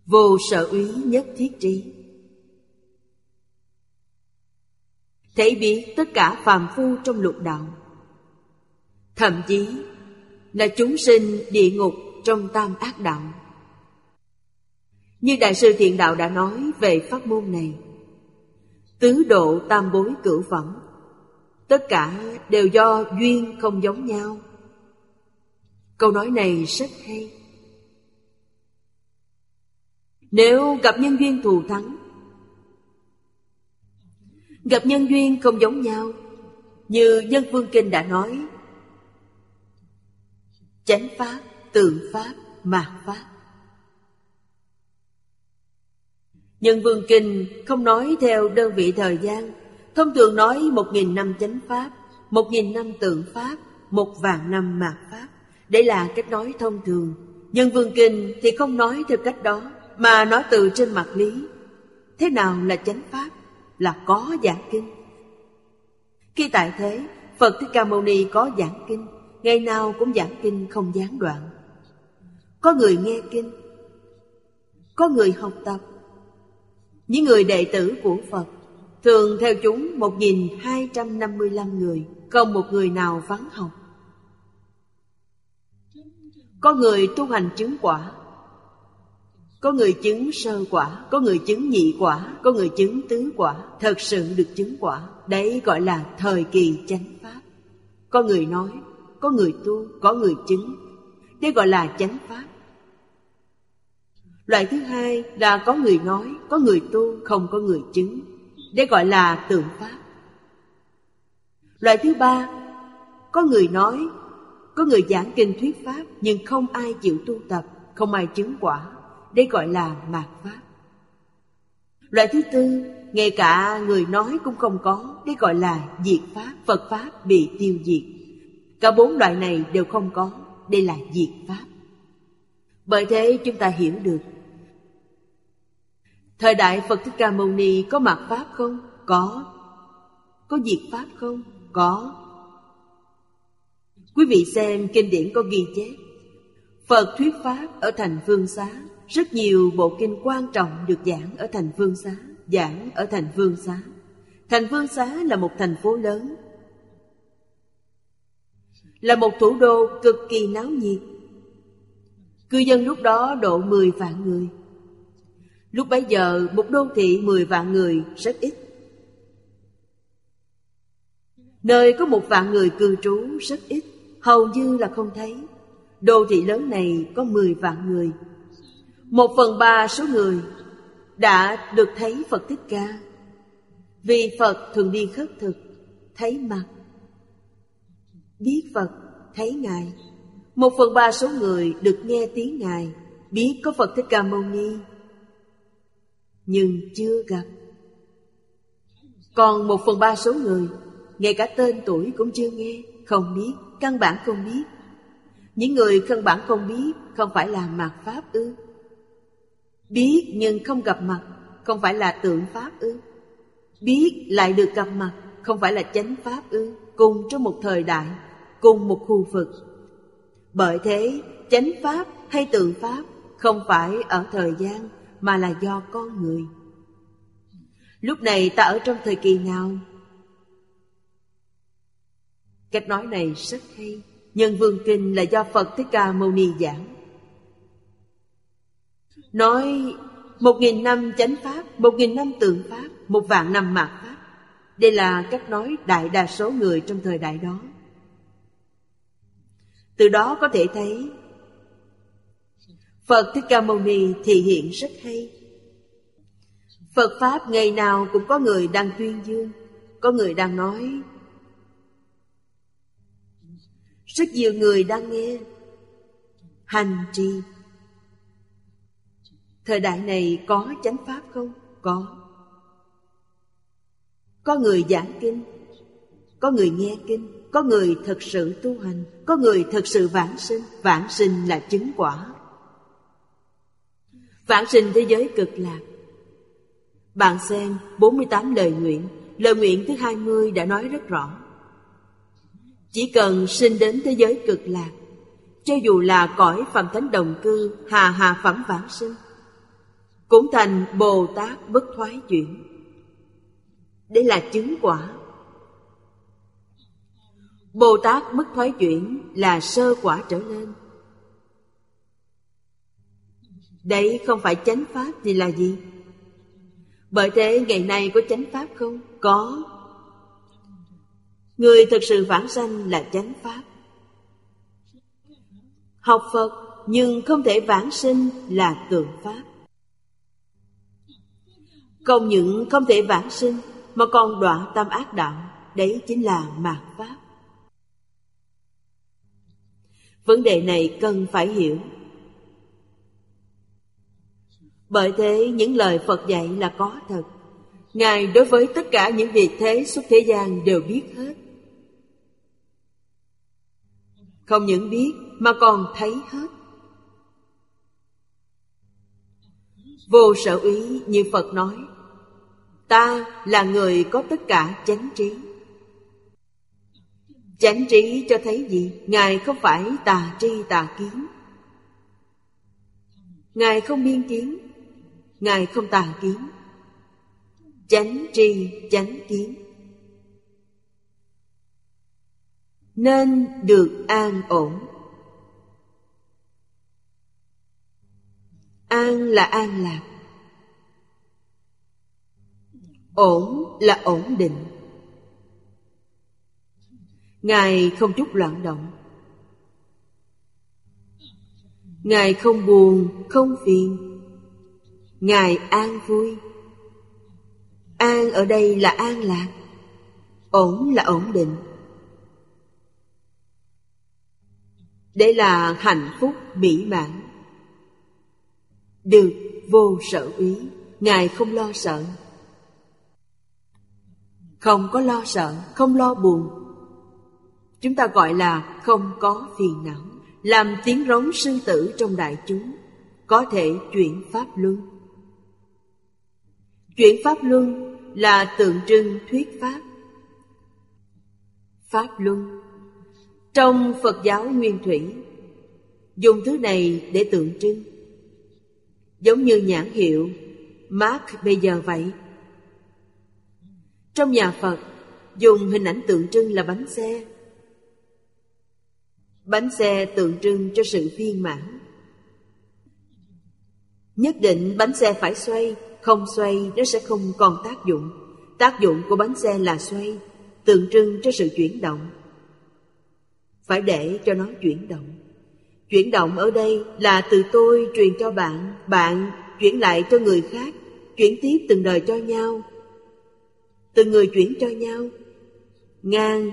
Speaker 2: Vô sở úy nhất thiết trí. Thấy biết tất cả phàm phu trong lục đạo. Thậm chí là chúng sinh địa ngục trong tam ác đạo. Như Đại sư Thiện Đạo đã nói về pháp môn này Tứ độ tam bối cửu phẩm Tất cả đều do duyên không giống nhau. Câu nói này rất hay. Nếu gặp nhân duyên thù thắng Gặp nhân duyên không giống nhau Như Nhân vương Kinh đã nói Chánh Pháp, Tượng Pháp, Mạt Pháp Nhân Vương Kinh không nói theo đơn vị thời gian. Thông thường nói một nghìn năm chánh Pháp Một nghìn năm tượng Pháp Một vạn năm mạt Pháp. Đây là cách nói thông thường. Nhân Vương Kinh thì không nói theo cách đó Mà nói từ trên mặt lý. Thế nào là chánh Pháp? Là có giảng kinh. Khi tại thế Phật Thích Ca Mâu Ni có giảng kinh. Ngày nào cũng giảng kinh không gián đoạn. Có người nghe kinh, Có người học tập. Những người đệ tử của Phật Thường theo chúng 1.255 người, Không một người nào vắng học. Có người tu hành chứng quả, Có người chứng sơ quả, Có người chứng nhị quả, Có người chứng tứ quả, Thật sự được chứng quả. Đấy gọi là thời kỳ chánh pháp. Có người nói, Có người tu, Có người chứng. Đây gọi là chánh pháp. Loại thứ hai là có người nói, Có người tu, Không có người chứng. Đây gọi là tượng pháp. Loại thứ ba, Có người nói, Có người giảng kinh thuyết pháp, Nhưng không ai chịu tu tập, Không ai chứng quả. Đây gọi là mạt pháp. Loại thứ tư, Ngay cả người nói cũng không có. Đây gọi là diệt pháp, Phật pháp bị tiêu diệt. Cả bốn loại này đều không có. Đây là diệt pháp. Bởi thế chúng ta hiểu được. Thời đại Phật Thích Ca Mâu Ni có mặt Pháp không? Có. Có diệt Pháp không? Có. Quý vị xem kinh điển có ghi chép. Phật thuyết Pháp ở thành Phương Xá. Rất nhiều bộ kinh quan trọng được giảng ở thành Phương Xá, Giảng ở thành Phương Xá. Thành Phương Xá là một thành phố lớn. Là một thủ đô cực kỳ náo nhiệt. Cư dân lúc đó độ 10 vạn người. Lúc bấy giờ một đô thị mười vạn người rất ít. Nơi có một vạn người cư trú rất ít Hầu như là không thấy. Đô thị lớn này có mười vạn người. Một phần ba số người đã được thấy Phật Thích Ca. Vì Phật thường đi khất thực Thấy mặt. Biết Phật, thấy Ngài. Một phần ba số người được nghe tiếng Ngài, Biết có Phật Thích Ca Mâu Ni, nhưng chưa gặp. Còn một phần ba số người, ngay cả tên tuổi cũng chưa nghe, không biết, căn bản không biết. Những người căn bản không biết không phải là mạt pháp ư. Biết nhưng không gặp mặt không phải là tượng pháp ư. Biết lại được gặp mặt không phải là chánh pháp ư. Cùng trong một thời đại, cùng một khu vực bởi thế, chánh pháp hay tượng pháp không phải ở thời gian, mà là do con người. Lúc này ta ở trong thời kỳ nào? Cách nói này rất hay nhân vương kinh là do phật thích ca mâu ni giảng. Nói, một nghìn năm chánh pháp, một nghìn năm tượng pháp, một vạn năm mạt pháp. Đây là cách nói đại đa số người trong thời đại đó từ đó có thể thấy, Phật Thích Ca Mâu Ni thị hiện rất hay. Phật Pháp ngày nào cũng có người đang tuyên dương, Có người đang nói. Rất nhiều người đang nghe. Hành trì. Thời đại này có chánh Pháp không? Có. Có người giảng kinh, Có người nghe kinh. Có người thật sự tu hành, Có người thật sự vãng sinh. Vãng sinh là chứng quả. Vãng sinh thế giới cực lạc. Bạn xem 48 lời nguyện. Lời nguyện thứ 20 đã nói rất rõ. Chỉ cần sinh đến thế giới cực lạc, Cho dù là cõi phạm thánh đồng cư, Hà hà phẩm vãng sinh, Cũng thành Bồ Tát bất thoái chuyển. Đây là chứng quả. Bồ Tát mất thoái chuyển là sơ quả trở lên. Đấy không phải chánh pháp thì là gì? Bởi thế ngày nay có chánh pháp không? Có. Người thực sự vãng sanh là chánh pháp. Học Phật nhưng không thể vãng sinh là tượng pháp. Không những không thể vãng sinh mà còn đọa tam ác đạo, đấy chính là mạt pháp. Vấn đề này cần phải hiểu. Bởi thế, những lời Phật dạy là có thật. Ngài đối với tất cả những việc thế xuất thế gian đều biết hết. Không những biết, mà còn thấy hết. Vô sở ý như Phật nói, Ta là người có tất cả chánh trí Chánh trí cho thấy gì? Ngài không phải tà tri tà kiến. Ngài không biên kiến. Ngài không tà kiến. Chánh tri, chánh kiến. Nên được an ổn. An là an lạc. Ổn là ổn định. Ngài không chút loạn động. Ngài không buồn, không phiền. Ngài an vui. An ở đây là an lạc. Ổn là ổn định. Đây là hạnh phúc mỹ mãn. Được vô sở úy Ngài không lo sợ. Không có lo sợ, không lo buồn. Chúng ta gọi là không có phiền não, Làm tiếng rống sư tử trong đại chúng, Có thể chuyển pháp luân. Chuyển pháp luân là tượng trưng thuyết pháp. Pháp luân. Trong Phật giáo Nguyên Thủy, Dùng thứ này để tượng trưng. Giống như nhãn hiệu Mark bây giờ vậy. Trong nhà Phật, Dùng hình ảnh tượng trưng là bánh xe. Bánh xe tượng trưng cho sự viên mãn. Nhất định bánh xe phải xoay, Không xoay nó sẽ không còn tác dụng. Tác dụng của bánh xe là xoay, Tượng trưng cho sự chuyển động. Phải để cho nó chuyển động. Chuyển động ở đây là từ tôi truyền cho bạn Bạn chuyển lại cho người khác, Chuyển tiếp từng đời cho nhau. Từng người chuyển cho nhau. Ngang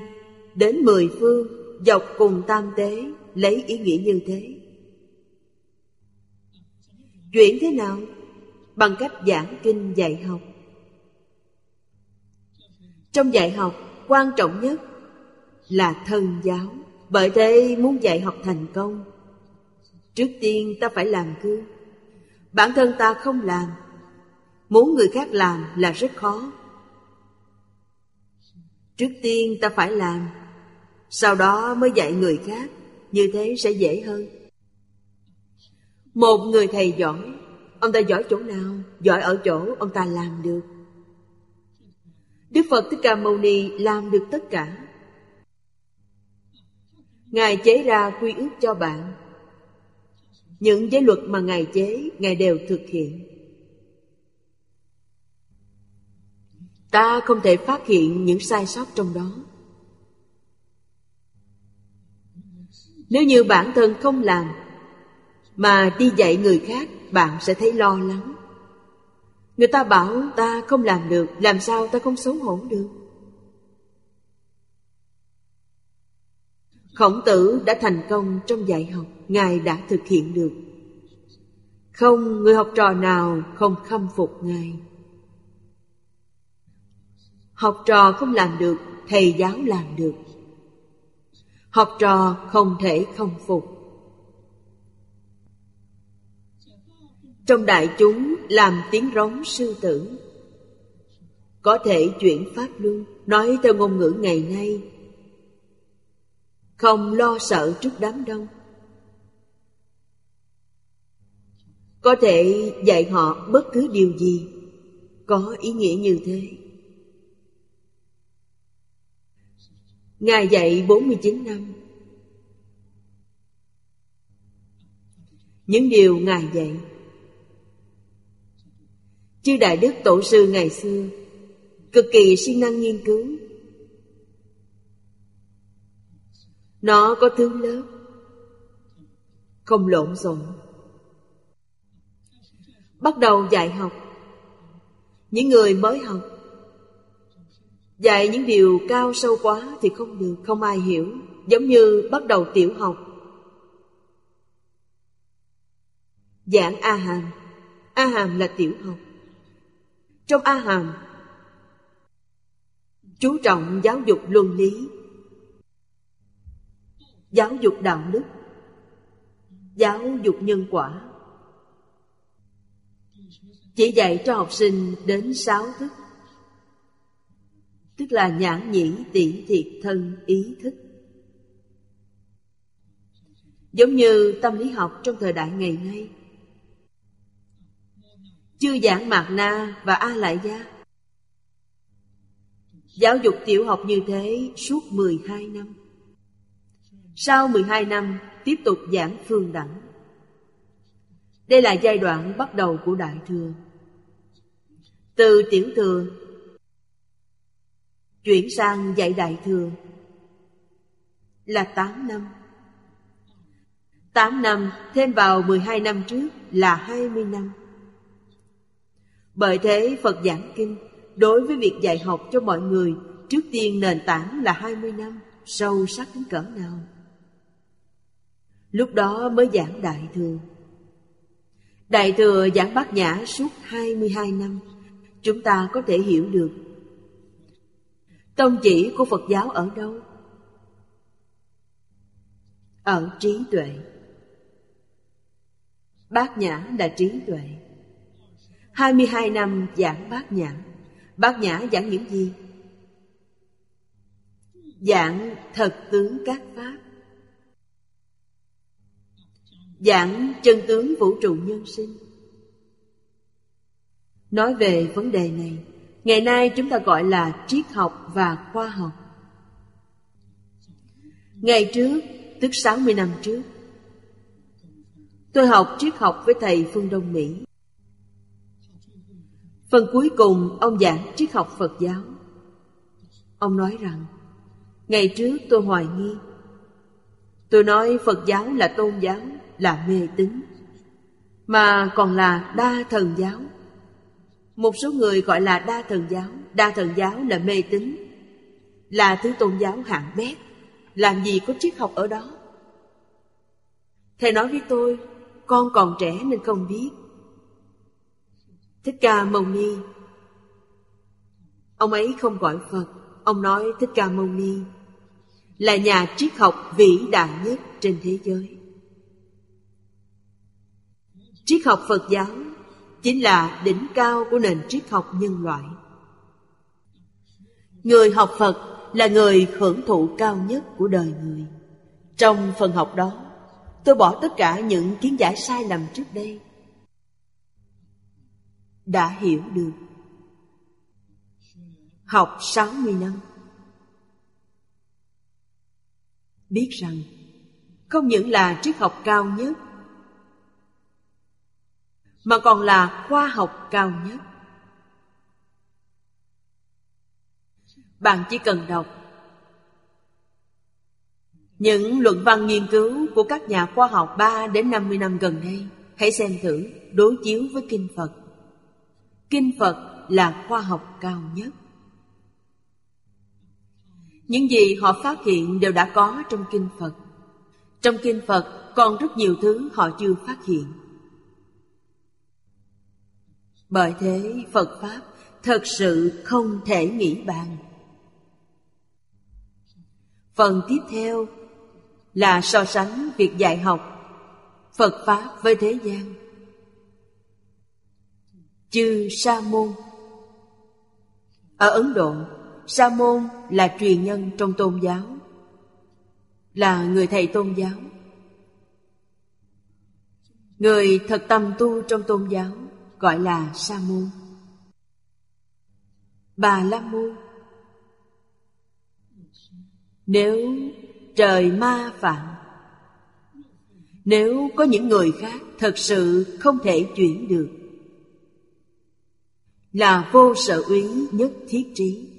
Speaker 2: đến mười phương. Dọc cùng tam tế, Lấy ý nghĩa như thế. Chuyển thế nào? Bằng cách giảng kinh dạy học. Trong dạy học, quan trọng nhất là thân giáo. Bởi thế, muốn dạy học thành công, Trước tiên ta phải làm gương Bản thân ta không làm, Muốn người khác làm là rất khó. Trước tiên ta phải làm sau đó mới dạy người khác Như thế sẽ dễ hơn Một người thầy giỏi Ông ta giỏi chỗ nào? Giỏi ở chỗ ông ta làm được Đức Phật Thích Ca Mâu Ni làm được tất cả Ngài chế ra quy ước cho bạn những giới luật mà Ngài chế, Ngài đều thực hiện. Ta không thể phát hiện những sai sót trong đó. Nếu như bản thân không làm, mà đi dạy người khác, bạn sẽ thấy lo lắng. Người ta bảo ta không làm được, làm sao ta không xấu hổ được? Khổng tử đã thành công trong dạy học Ngài đã thực hiện được Không người học trò nào không khâm phục Ngài Học trò không làm được Thầy giáo làm được Học trò không thể không phục. Trong đại chúng làm tiếng rống sư tử. Có thể chuyển pháp luân, Nói theo ngôn ngữ ngày nay. Không lo sợ trước đám đông. Có thể dạy họ bất cứ điều gì, có ý nghĩa như thế. Ngài dạy 49 năm. Những điều Ngài dạy. Chư Đại Đức Tổ sư ngày xưa, Cực kỳ siêng năng nghiên cứu. Nó có thứ lớp, Không lộn xộn. Bắt đầu dạy học. Những người mới học Dạy những điều cao sâu quá thì không được, không ai hiểu Giống như bắt đầu tiểu học. Giảng A Hàm A Hàm là tiểu học. Trong A Hàm Chú trọng giáo dục luân lý Giáo dục đạo đức Giáo dục nhân quả. Chỉ dạy cho học sinh đến sáu thức. Tức là nhãn nhĩ tỷ thiệt thân ý thức. Giống như tâm lý học trong thời đại ngày nay. Chư giảng Mạc Na và A Lại Gia. Giáo dục tiểu học như thế suốt 12 năm. Sau 12 năm tiếp tục giảng phương đẳng. Đây là giai đoạn bắt đầu của Đại Thừa. Từ tiểu thừa Chuyển sang dạy Đại Thừa. Là 8 năm. 8 năm, thêm vào 12 năm trước là 20 năm. Bởi thế Phật giảng kinh, Đối với việc dạy học cho mọi người, Trước tiên nền tảng là 20 năm, Sâu sắc đến cỡ nào? Lúc đó mới giảng Đại Thừa. Đại Thừa giảng Bát Nhã suốt 22 năm, Chúng ta có thể hiểu được Tông chỉ của Phật giáo ở đâu? Ở trí tuệ. Bát Nhã là trí tuệ. 22 năm giảng Bát Nhã. Bát Nhã giảng những gì? Giảng thật tướng các Pháp. Giảng chân tướng vũ trụ nhân sinh. Nói về vấn đề này Ngày nay chúng ta gọi là triết học và khoa học. Ngày trước, tức 60 năm trước Tôi học triết học với thầy Phương Đông Mỹ. Phần cuối cùng ông giảng triết học Phật giáo. Ông nói rằng Ngày trước tôi hoài nghi. Tôi nói Phật giáo là tôn giáo Là mê tín Mà còn là đa thần giáo. Một số người gọi là đa thần giáo. Đa thần giáo là mê tín, Là thứ tôn giáo hạng bét. Làm gì có triết học ở đó? Thầy nói với tôi, Con còn trẻ nên không biết. Thích Ca Mâu Ni. Ông ấy không gọi Phật. Ông nói Thích Ca Mâu Ni Là nhà triết học vĩ đại nhất trên thế giới. Triết học Phật giáo Chính là đỉnh cao của nền triết học nhân loại. Người học Phật là người hưởng thụ cao nhất của đời người. Trong phần học đó, Tôi bỏ tất cả những kiến giải sai lầm trước đây. Đã hiểu được. Học 60 năm. Biết rằng, không những là triết học cao nhất mà còn là khoa học cao nhất bạn chỉ cần đọc những luận văn nghiên cứu của các nhà khoa học 3 đến 50 năm gần đây, Hãy xem thử đối chiếu với Kinh Phật Kinh Phật là khoa học cao nhất. Những gì họ phát hiện đều đã có trong Kinh Phật. Trong Kinh Phật còn rất nhiều thứ họ chưa phát hiện. Bởi thế Phật Pháp thật sự không thể nghĩ bàn. Phần tiếp theo là so sánh việc dạy học Phật Pháp với thế gian. Chư Sa Môn Ở Ấn Độ, Sa Môn là truyền nhân trong tôn giáo Là người thầy tôn giáo Người thật tâm tu trong tôn giáo Gọi là Sa Môn. Bà La Môn. Nếu trời ma phạm, Nếu có những người khác thật sự không thể chuyển được, Là vô sở úy nhất thiết trí.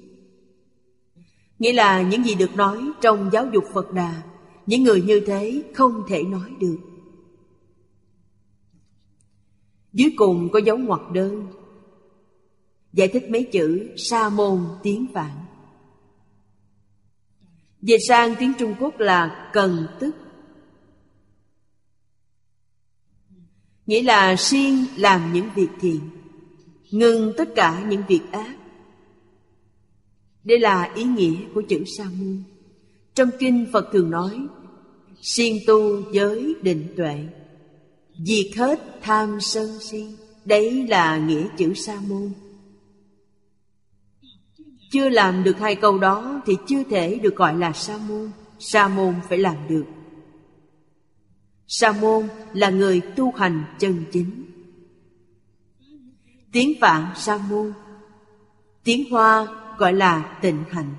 Speaker 2: Nghĩa là những gì được nói trong giáo dục Phật Đà, Những người như thế không thể nói được. Dưới cùng có dấu ngoặc đơn. Giải thích mấy chữ sa môn tiếng vạn. Về sang tiếng Trung Quốc là cần tức. Nghĩa là siêng làm những việc thiện, Ngừng tất cả những việc ác. Đây là ý nghĩa của chữ sa môn Trong kinh Phật thường nói, Siêng tu giới định tuệ. Diệt hết tham sân si. Đấy là nghĩa chữ sa môn. Chưa làm được hai câu đó Thì chưa thể được gọi là sa môn. Sa môn phải làm được. Sa môn là người tu hành chân chính. Tiếng Phạn sa môn. Tiếng Hoa gọi là tịnh hành.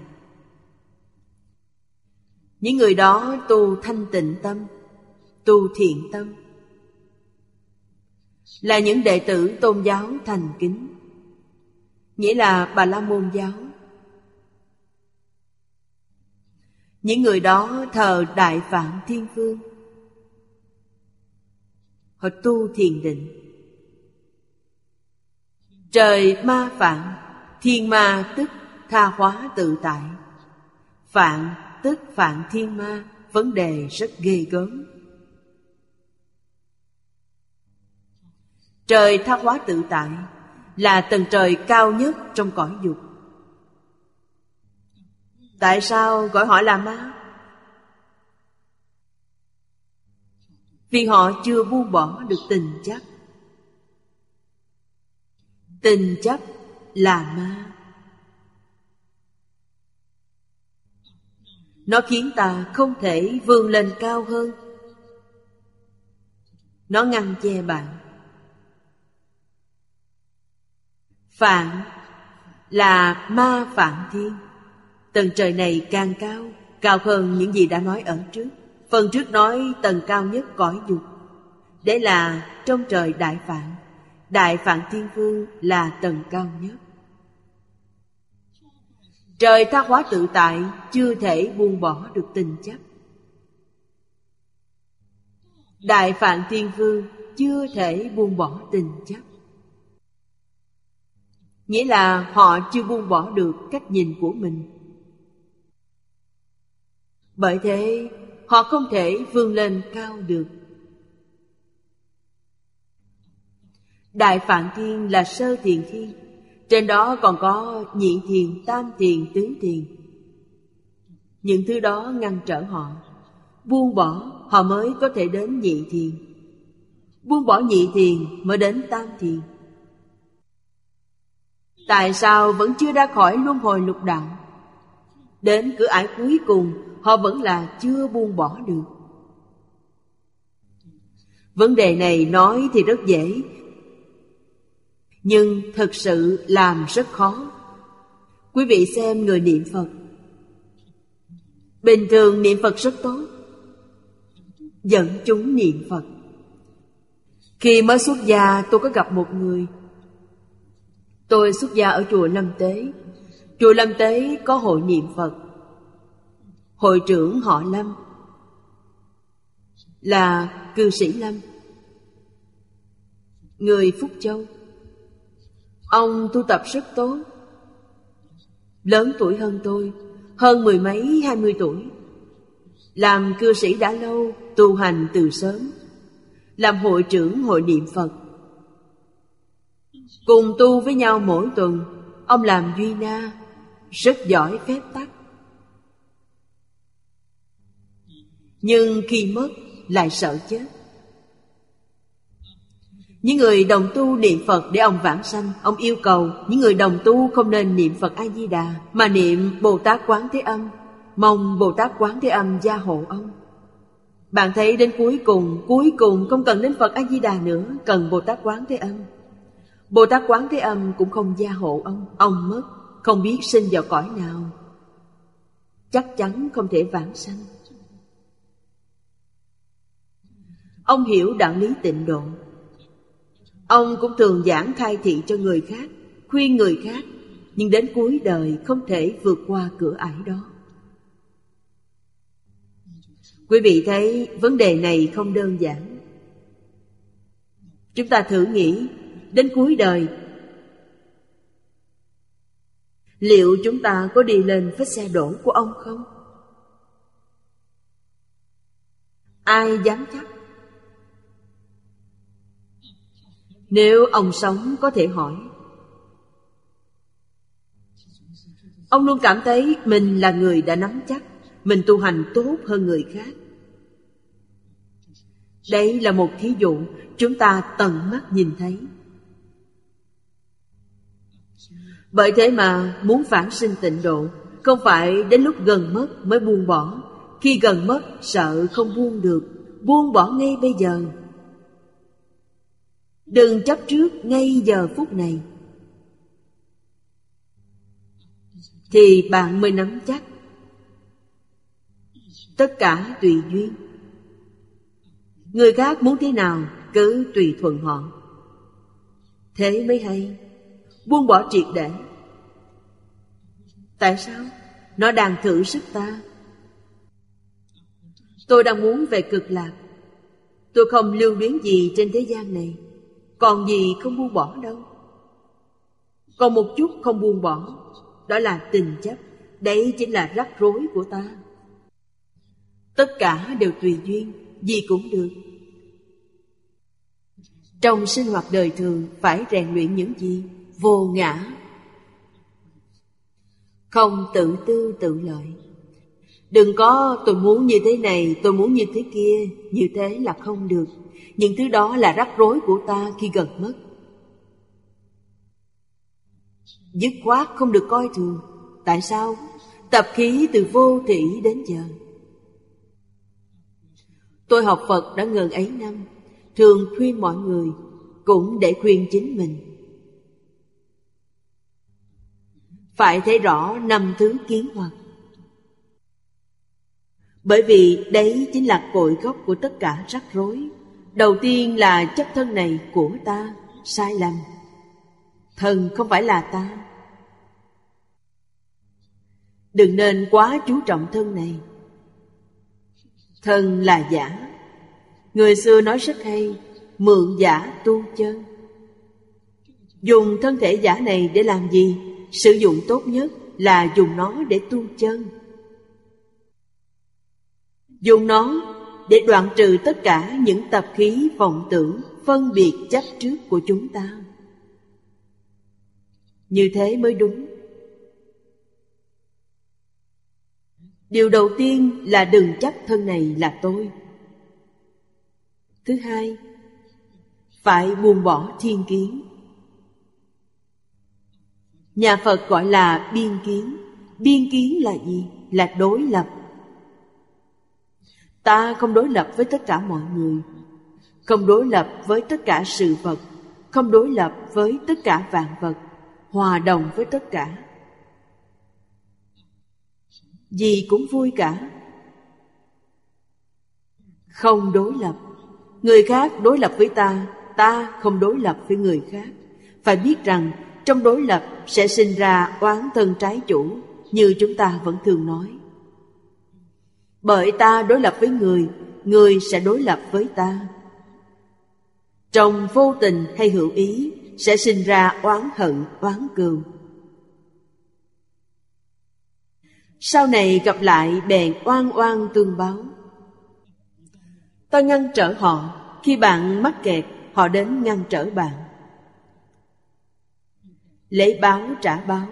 Speaker 2: Những người đó tu thanh tịnh tâm, tu thiện tâm là những đệ tử tôn giáo thành kính. Nghĩa là bà la môn giáo. Những người đó thờ đại phạm thiên phương họ tu thiền định. Trời ma phạm thiên ma tức, tha hóa tự tại. Phạn tức phạn thiên ma, Vấn đề rất ghê gớm. Trời tha hóa tự tại, Là tầng trời cao nhất trong cõi dục. Tại sao gọi họ là ma? Vì họ chưa buông bỏ được tình chấp. Tình chấp là ma. Nó khiến ta không thể vươn lên cao hơn. Nó ngăn che bạn. Phạn là ma phạn thiên. Tầng trời này càng cao Cao hơn những gì đã nói ở trước. Phần trước nói tầng cao nhất cõi dục. Đấy là trong trời đại phạn Đại phạn thiên vương là tầng cao nhất. Trời tha hóa tự tại, Chưa thể buông bỏ được tình chấp. Đại Phạn Thiên Vương Chưa thể buông bỏ tình chấp. Nghĩa là họ chưa buông bỏ được cách nhìn của mình. Bởi thế họ không thể vươn lên cao được. Đại Phạn Thiên là sơ thiền thiên trên đó còn có nhị thiền, tam thiền, tứ thiền. Những thứ đó ngăn trở họ. Buông bỏ họ mới có thể đến nhị thiền. Buông bỏ nhị thiền mới đến tam thiền. Tại sao vẫn chưa ra khỏi luân hồi lục đạo? Đến cửa ải cuối cùng, Họ vẫn là chưa buông bỏ được. Vấn đề này nói thì rất dễ, nhưng thực sự làm rất khó. Quý vị xem người niệm phật. Bình thường niệm phật rất tốt, dẫn chúng niệm phật. Khi mới xuất gia, tôi có gặp một người tôi xuất gia ở chùa lâm tế. Chùa lâm tế có hội niệm phật. Hội trưởng họ lâm là cư sĩ lâm, người phúc châu. Ông tu tập rất tốt. Lớn tuổi hơn tôi, Hơn mười mấy, hai mươi tuổi. Làm cư sĩ đã lâu, Tu hành từ sớm. Làm hội trưởng hội niệm Phật. Cùng tu với nhau mỗi tuần, Ông làm duy na, Rất giỏi phép tắc. Nhưng khi mất, lại sợ chết. Những người đồng tu niệm Phật để ông vãng sanh, Ông yêu cầu những người đồng tu không nên niệm Phật A-di-đà, Mà niệm Bồ Tát Quán Thế Âm. Mong Bồ Tát Quán Thế Âm gia hộ ông. Bạn thấy đến cuối cùng Cuối cùng không cần đến Phật A-di-đà nữa, Cần Bồ Tát Quán Thế Âm. Bồ Tát Quán Thế Âm cũng không gia hộ ông Ông mất Không biết sinh vào cõi nào chắc chắn không thể vãng sanh. Ông hiểu đạo lý tịnh độ. Ông cũng thường giảng khai thị cho người khác, khuyên người khác, nhưng đến cuối đời không thể vượt qua cửa ải đó. Quý vị thấy vấn đề này không đơn giản. Chúng ta thử nghĩ, đến cuối đời Liệu chúng ta có đi lên vết xe đổ của ông không? Ai dám chắc? Nếu ông sống có thể hỏi Ông luôn cảm thấy mình là người đã nắm chắc, Mình tu hành tốt hơn người khác Đây là một thí dụ chúng ta tận mắt nhìn thấy Bởi thế mà muốn phản sinh tịnh độ, Không phải đến lúc gần mất mới buông bỏ. Khi gần mất, sợ không buông được, Buông bỏ ngay bây giờ. Đừng chấp trước ngay giờ phút này. Thì bạn mới nắm chắc. Tất cả tùy duyên. Người khác muốn thế nào cứ tùy thuận họ. Thế mới hay. Buông bỏ triệt để. Tại sao? Nó đang thử sức ta. Tôi đang muốn về cực lạc. Tôi không lưu luyến gì trên thế gian này. Còn gì không buông bỏ đâu. Còn một chút không buông bỏ, Đó là tình chấp. Đấy chính là rắc rối của ta. Tất cả đều tùy duyên, Gì cũng được. Trong sinh hoạt đời thường, Phải rèn luyện những gì? Vô ngã. Không tự tư tự lợi. Đừng có tôi muốn như thế này, Tôi muốn như thế kia Như thế là không được. Những thứ đó là rắc rối của ta khi gần mất. Dứt khoát không được coi thường. Tại sao? Tập khí từ vô thị đến giờ. Tôi học Phật đã ngần ấy năm. Thường khuyên mọi người Cũng để khuyên chính mình. Phải thấy rõ năm thứ kiến hoặc Bởi vì đấy chính là cội gốc của tất cả rắc rối. Đầu tiên là chấp thân này của ta, Sai lầm. Thần không phải là ta. Đừng nên quá chú trọng thân này. Thân là giả. Người xưa nói rất hay, Mượn giả tu chân. Dùng thân thể giả này để làm gì? Sử dụng tốt nhất là dùng nó để tu chân. Dùng nó để đoạn trừ tất cả những tập khí vọng tưởng, phân biệt chấp trước của chúng ta. Như thế mới đúng. Điều đầu tiên là đừng chấp thân này là tôi. Thứ hai, phải buông bỏ thiên kiến nhà phật gọi là biên kiến. Biên kiến là gì? Là đối lập. Ta không đối lập với tất cả mọi người. Không đối lập với tất cả sự vật. Không đối lập với tất cả vạn vật. Hòa đồng với tất cả. Gì cũng vui cả. Không đối lập. Người khác đối lập với ta ta không đối lập với người khác. Phải biết rằng trong đối lập sẽ sinh ra oán thân trái chủ, như chúng ta vẫn thường nói. Bởi ta đối lập với người người sẽ đối lập với ta. Trong vô tình hay hữu ý, sẽ sinh ra oán hận, oán cừu. Sau này gặp lại bèn oan oan tương báo. Ta ngăn trở họ, khi bạn mắc kẹt, họ đến ngăn trở bạn lấy báo trả báo.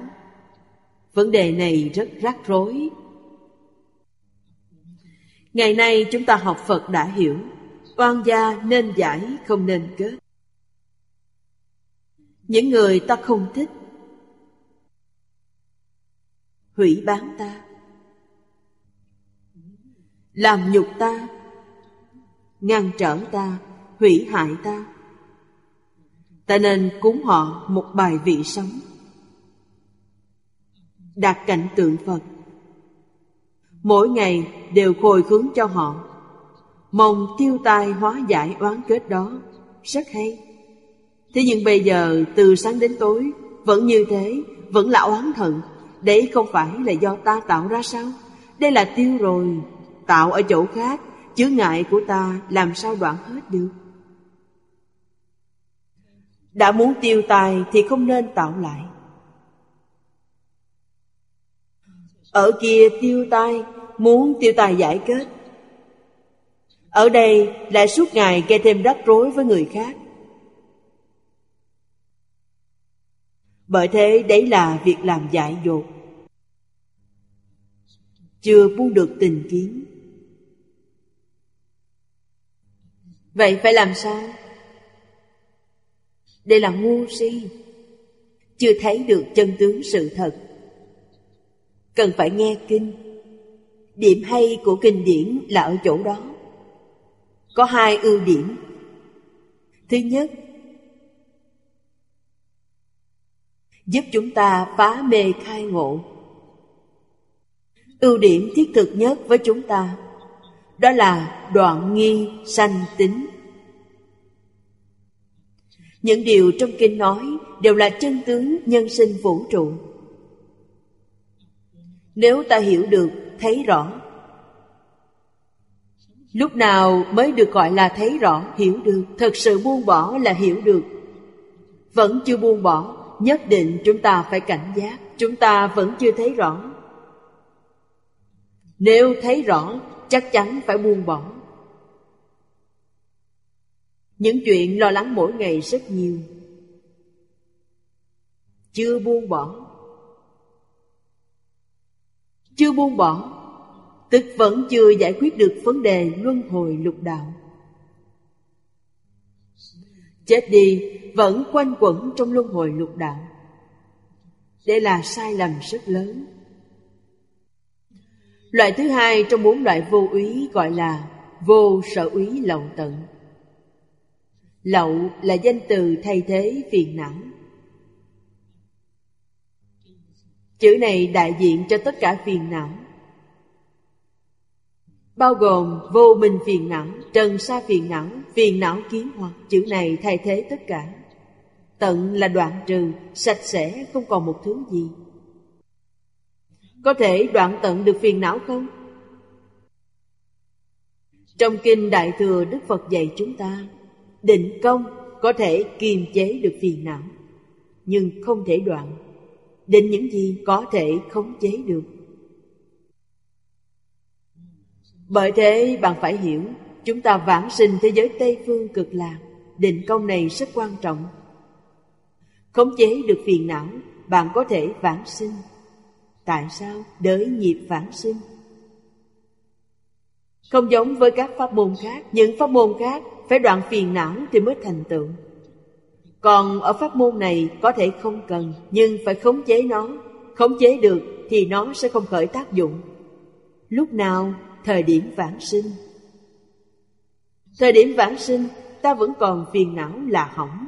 Speaker 2: Vấn đề này rất rắc rối. Ngày nay chúng ta học phật đã hiểu, oan gia nên giải, không nên kết. Những người ta không thích, hủy bán ta. Làm nhục ta, ngăn trở ta, hủy hại ta ta nên cúng họ một bài vị sống. Đặt cảnh tượng phật. Mỗi ngày đều khôi khướng cho họ. Mong tiêu tai hóa giải oán kết đó. Rất hay. Thế nhưng bây giờ, từ sáng đến tối, Vẫn như thế, Vẫn là oán thận. Đấy không phải là do ta tạo ra sao? Đây là tiêu rồi. Tạo ở chỗ khác, Chướng ngại của ta làm sao đoạn hết được? Đã muốn tiêu tài thì không nên tạo lại. Ở kia tiêu tai, Muốn tiêu tài giải kết. Ở đây lại suốt ngày gây thêm rắc rối với người khác. Bởi thế đấy là việc làm dại dột. Chưa buông được tình kiến. Vậy phải làm sao? Đây là ngu si. Chưa thấy được chân tướng sự thật. Cần phải nghe kinh. Điểm hay của kinh điển là ở chỗ đó. Có hai ưu điểm. Thứ nhất, Giúp chúng ta phá mê khai ngộ. Ưu điểm thiết thực nhất với chúng ta, Đó là đoạn nghi sanh tính. Những điều trong kinh nói Đều là chân tướng nhân sinh vũ trụ. Nếu ta hiểu được, thấy rõ. Lúc nào mới được gọi là thấy rõ, hiểu được Thật sự buông bỏ là hiểu được. Vẫn chưa buông bỏ Nhất định chúng ta phải cảnh giác Chúng ta vẫn chưa thấy rõ. Nếu thấy rõ Chắc chắn phải buông bỏ. Những chuyện lo lắng mỗi ngày rất nhiều. Chưa buông bỏ. Chưa buông bỏ, Tức vẫn chưa giải quyết được vấn đề luân hồi lục đạo. Chết đi vẫn quanh quẩn trong luân hồi lục đạo. Đây là sai lầm rất lớn. Loại thứ hai trong bốn loại vô úy gọi là vô sở úy lậu tận. Lậu là danh từ thay thế phiền não Chữ này đại diện cho tất cả phiền não bao gồm vô minh phiền não, trần sa phiền não, phiền não kiến hoặc chữ này thay thế tất cả. Tận là đoạn trừ, sạch sẽ không còn một thứ gì. Có thể đoạn tận được phiền não không? Trong kinh Đại Thừa Đức Phật dạy chúng ta Định công có thể kiềm chế được phiền não, Nhưng không thể đoạn. Định những gì có thể khống chế được. Bởi thế, bạn phải hiểu, Chúng ta vãng sinh thế giới Tây Phương cực lạc, Định công này rất quan trọng. Khống chế được phiền não, Bạn có thể vãng sinh. Tại sao? Đới nhịp vãng sinh. Không giống với các pháp môn khác, Những pháp môn khác phải đoạn phiền não thì mới thành tựu. Còn ở pháp môn này Có thể không cần, Nhưng phải khống chế nó. Khống chế được thì nó sẽ không khởi tác dụng. Lúc nào? Thời điểm vãng sinh. Thời điểm vãng sinh, ta vẫn còn phiền não là hỏng.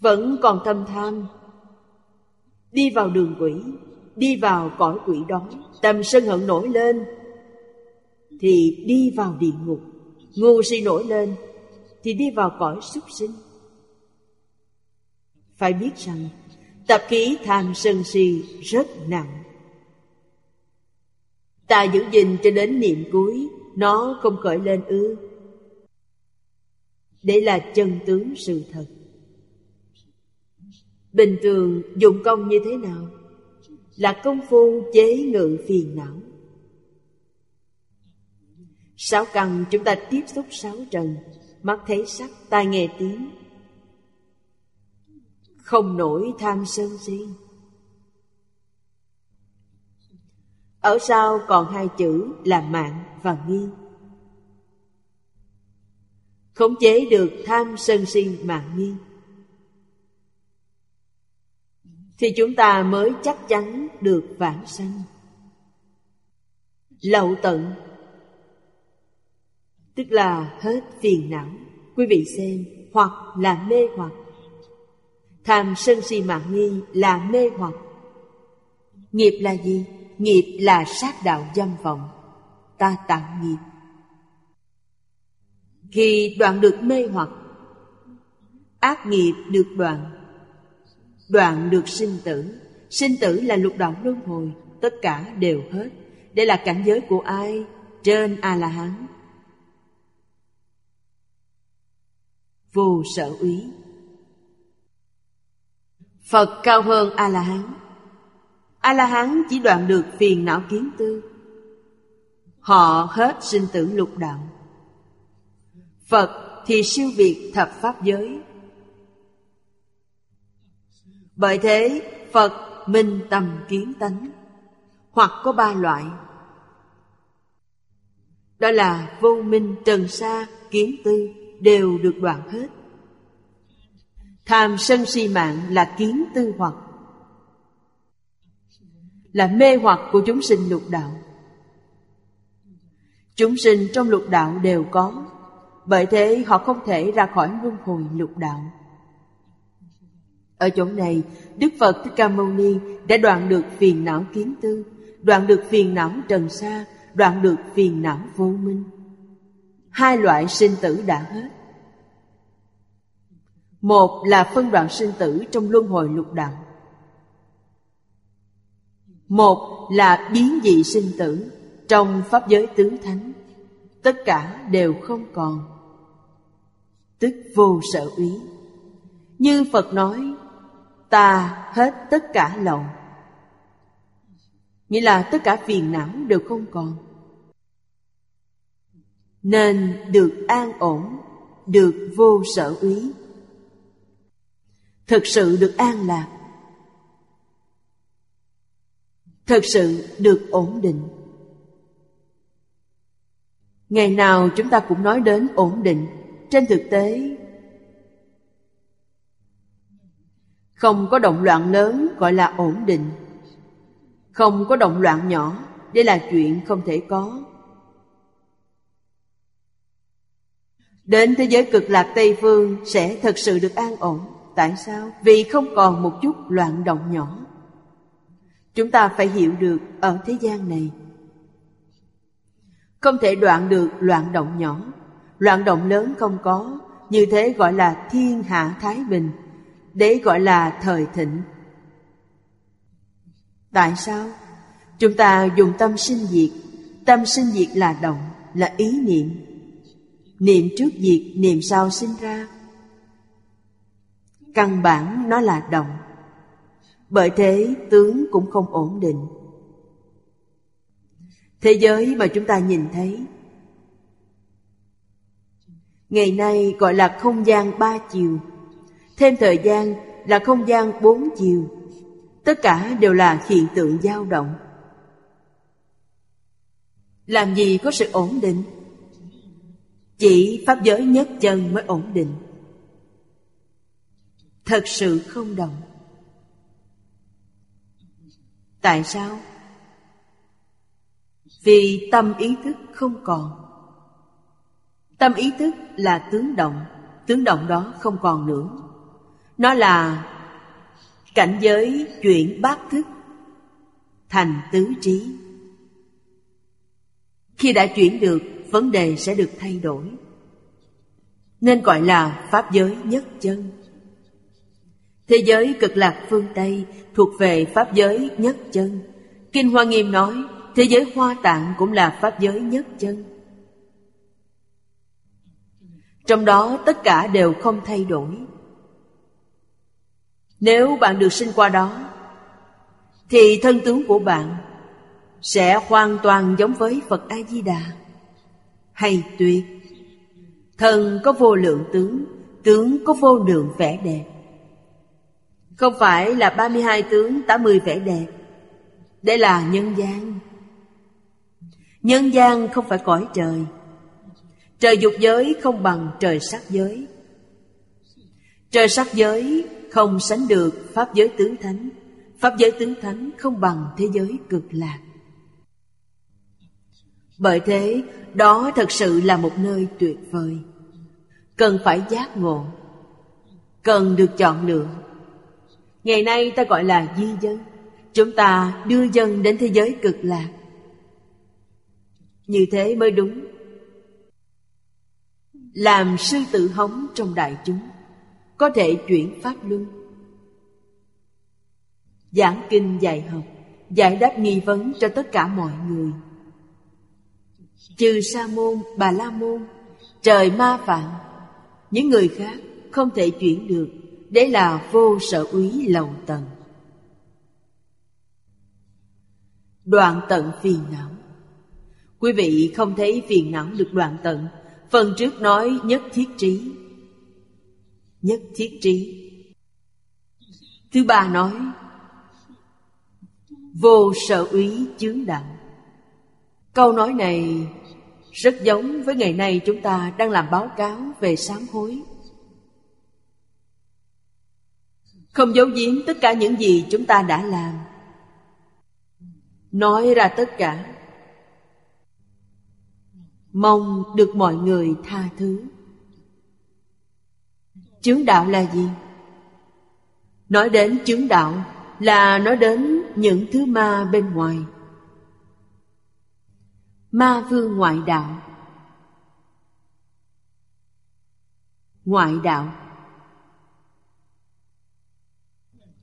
Speaker 2: Vẫn còn tâm tham. Đi vào đường quỷ, đi vào cõi quỷ đó, tâm sân hận nổi lên thì đi vào địa ngục. Ngu si nổi lên, thì đi vào cõi súc sinh. Phải biết rằng tập khí tham sân si rất nặng. Ta giữ gìn cho đến niệm cuối, Nó không khởi lên ư. Để là chân tướng sự thật. Bình thường dụng công như thế nào? Là công phu chế ngự phiền não. Sáu căn chúng ta tiếp xúc sáu trần Mắt thấy sắc, tai nghe tiếng. Không nổi tham sân si. Ở sau còn hai chữ là mạng và nghi. Khống chế được tham sân si mạng nghi. Thì chúng ta mới chắc chắn được vãng sanh. Lậu tận Tức là hết phiền não Quý vị xem Hoặc là mê hoặc Tham sân si mạng nghi là mê hoặc Nghiệp là gì? nghiệp là sát đạo dâm vọng, ta tạo nghiệp. Khi đoạn được mê hoặc, ác nghiệp được đoạn, đoạn được sinh tử, sinh tử là lục đạo luân hồi, tất cả đều hết. Đây là cảnh giới của ai? Trên A-la-hán. Vô sở úy. Phật cao hơn A-la-hán. A-la-hán chỉ đoạn được phiền não kiến tư. Họ hết sinh tử lục đạo. Phật thì siêu việt thập pháp giới. Bởi thế, Phật minh tâm kiến tánh, Hoặc có ba loại. Đó là vô minh trần sa, kiến tư. Đều được đoạn hết. Tham sân si mạng là kiến tư hoặc, Là mê hoặc của chúng sinh lục đạo. Chúng sinh trong lục đạo đều có, Bởi thế họ không thể ra khỏi luân hồi lục đạo. Ở chỗ này, Đức Phật Thích Ca Mâu Ni đã đoạn được phiền não kiến tư, Đoạn được phiền não trần sa, Đoạn được phiền não vô minh. Hai loại sinh tử đã hết. Một là phân đoạn sinh tử trong luân hồi lục đạo. Một là biến dị sinh tử trong Pháp giới tứ thánh. Tất cả đều không còn. Tức vô sở úy Như Phật nói, Ta hết tất cả lậu. Nghĩa là tất cả phiền não đều không còn. Nên được an ổn, Được vô sở úy. Thực sự được an lạc. Thực sự được ổn định. Ngày nào chúng ta cũng nói đến ổn định. Trên thực tế, không có động loạn lớn gọi là ổn định. Không có động loạn nhỏ, đây là chuyện không thể có. Đến thế giới cực lạc tây phương sẽ thật sự được an ổn. Tại sao? Vì không còn một chút loạn động nhỏ. Chúng ta phải hiểu được ở thế gian này. Không thể đoạn được loạn động nhỏ. Loạn động lớn không có. Như thế gọi là thiên hạ thái bình. Đấy gọi là thời thịnh. Tại sao? Chúng ta dùng tâm sinh diệt. Tâm sinh diệt là động, là ý niệm. Niệm trước diệt, niệm sau sinh ra. Căn bản nó là động. Bởi thế tướng cũng không ổn định. Thế giới mà chúng ta nhìn thấy Ngày nay gọi là không gian ba chiều Thêm thời gian là không gian bốn chiều. Tất cả đều là hiện tượng dao động. Làm gì có sự ổn định? Chỉ Pháp giới nhất chân mới ổn định. Thật sự không động tại sao? Vì tâm ý thức không còn. Tâm ý thức là tướng động. Tướng động đó không còn nữa. Nó là cảnh giới chuyển bát thức thành tứ trí. Khi đã chuyển được vấn đề sẽ được thay đổi nên gọi là pháp giới nhất chân Thế giới cực lạc phương Tây thuộc về Pháp giới nhất chân. Kinh Hoa Nghiêm nói, thế giới hoa tạng cũng là Pháp giới nhất chân. Trong đó tất cả đều không thay đổi. Nếu bạn được sinh qua đó, thì thân tướng của bạn sẽ hoàn toàn giống với Phật A-di-đà. Hay tuyệt, thân có vô lượng tướng, tướng có vô lượng vẻ đẹp. Không phải là 32 tướng 80 vẻ đẹp. Đây là nhân gian. Nhân gian không phải cõi trời. Trời dục giới không bằng trời sắc giới. Trời sắc giới không sánh được Pháp giới tướng thánh. Pháp giới tướng thánh không bằng thế giới cực lạc. Bởi thế, đó thật sự là một nơi tuyệt vời. Cần phải giác ngộ. Cần được chọn lựa. Ngày nay ta gọi là di dân. Chúng ta đưa dân đến thế giới cực lạc. Như thế mới đúng. Làm sư tử hống trong đại chúng, Có thể chuyển pháp luân. Giảng kinh dạy học, Giải đáp nghi vấn cho tất cả mọi người chư sa môn, bà la môn Trời ma phạm Những người khác không thể chuyển được Đấy là vô sở úy lầu tận Đoạn tận phiền não. Quý vị không thấy phiền não được đoạn tận Phần trước nói nhất thiết trí. Nhất thiết trí. Thứ ba nói Vô sở úy chướng đạo Câu nói này rất giống với ngày nay chúng ta đang làm báo cáo về sám hối. Không giấu giếm tất cả những gì chúng ta đã làm. Nói ra tất cả. Mong được mọi người tha thứ. Chướng đạo là gì? Nói đến chướng đạo là nói đến những thứ ma bên ngoài. Ma vương ngoại đạo. Ngoại đạo.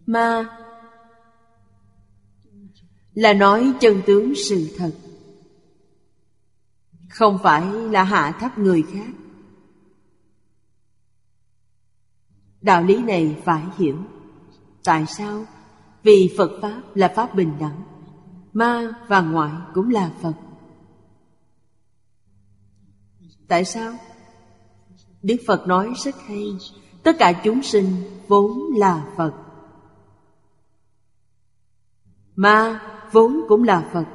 Speaker 2: Ma Là nói chân tướng sự thật. Không phải là hạ thấp người khác. Đạo lý này phải hiểu. Tại sao? Vì Phật Pháp là Pháp bình đẳng. Ma và ngoại cũng là Phật. Tại sao? Đức Phật nói rất hay, Tất cả chúng sinh vốn là Phật. Ma vốn cũng là Phật.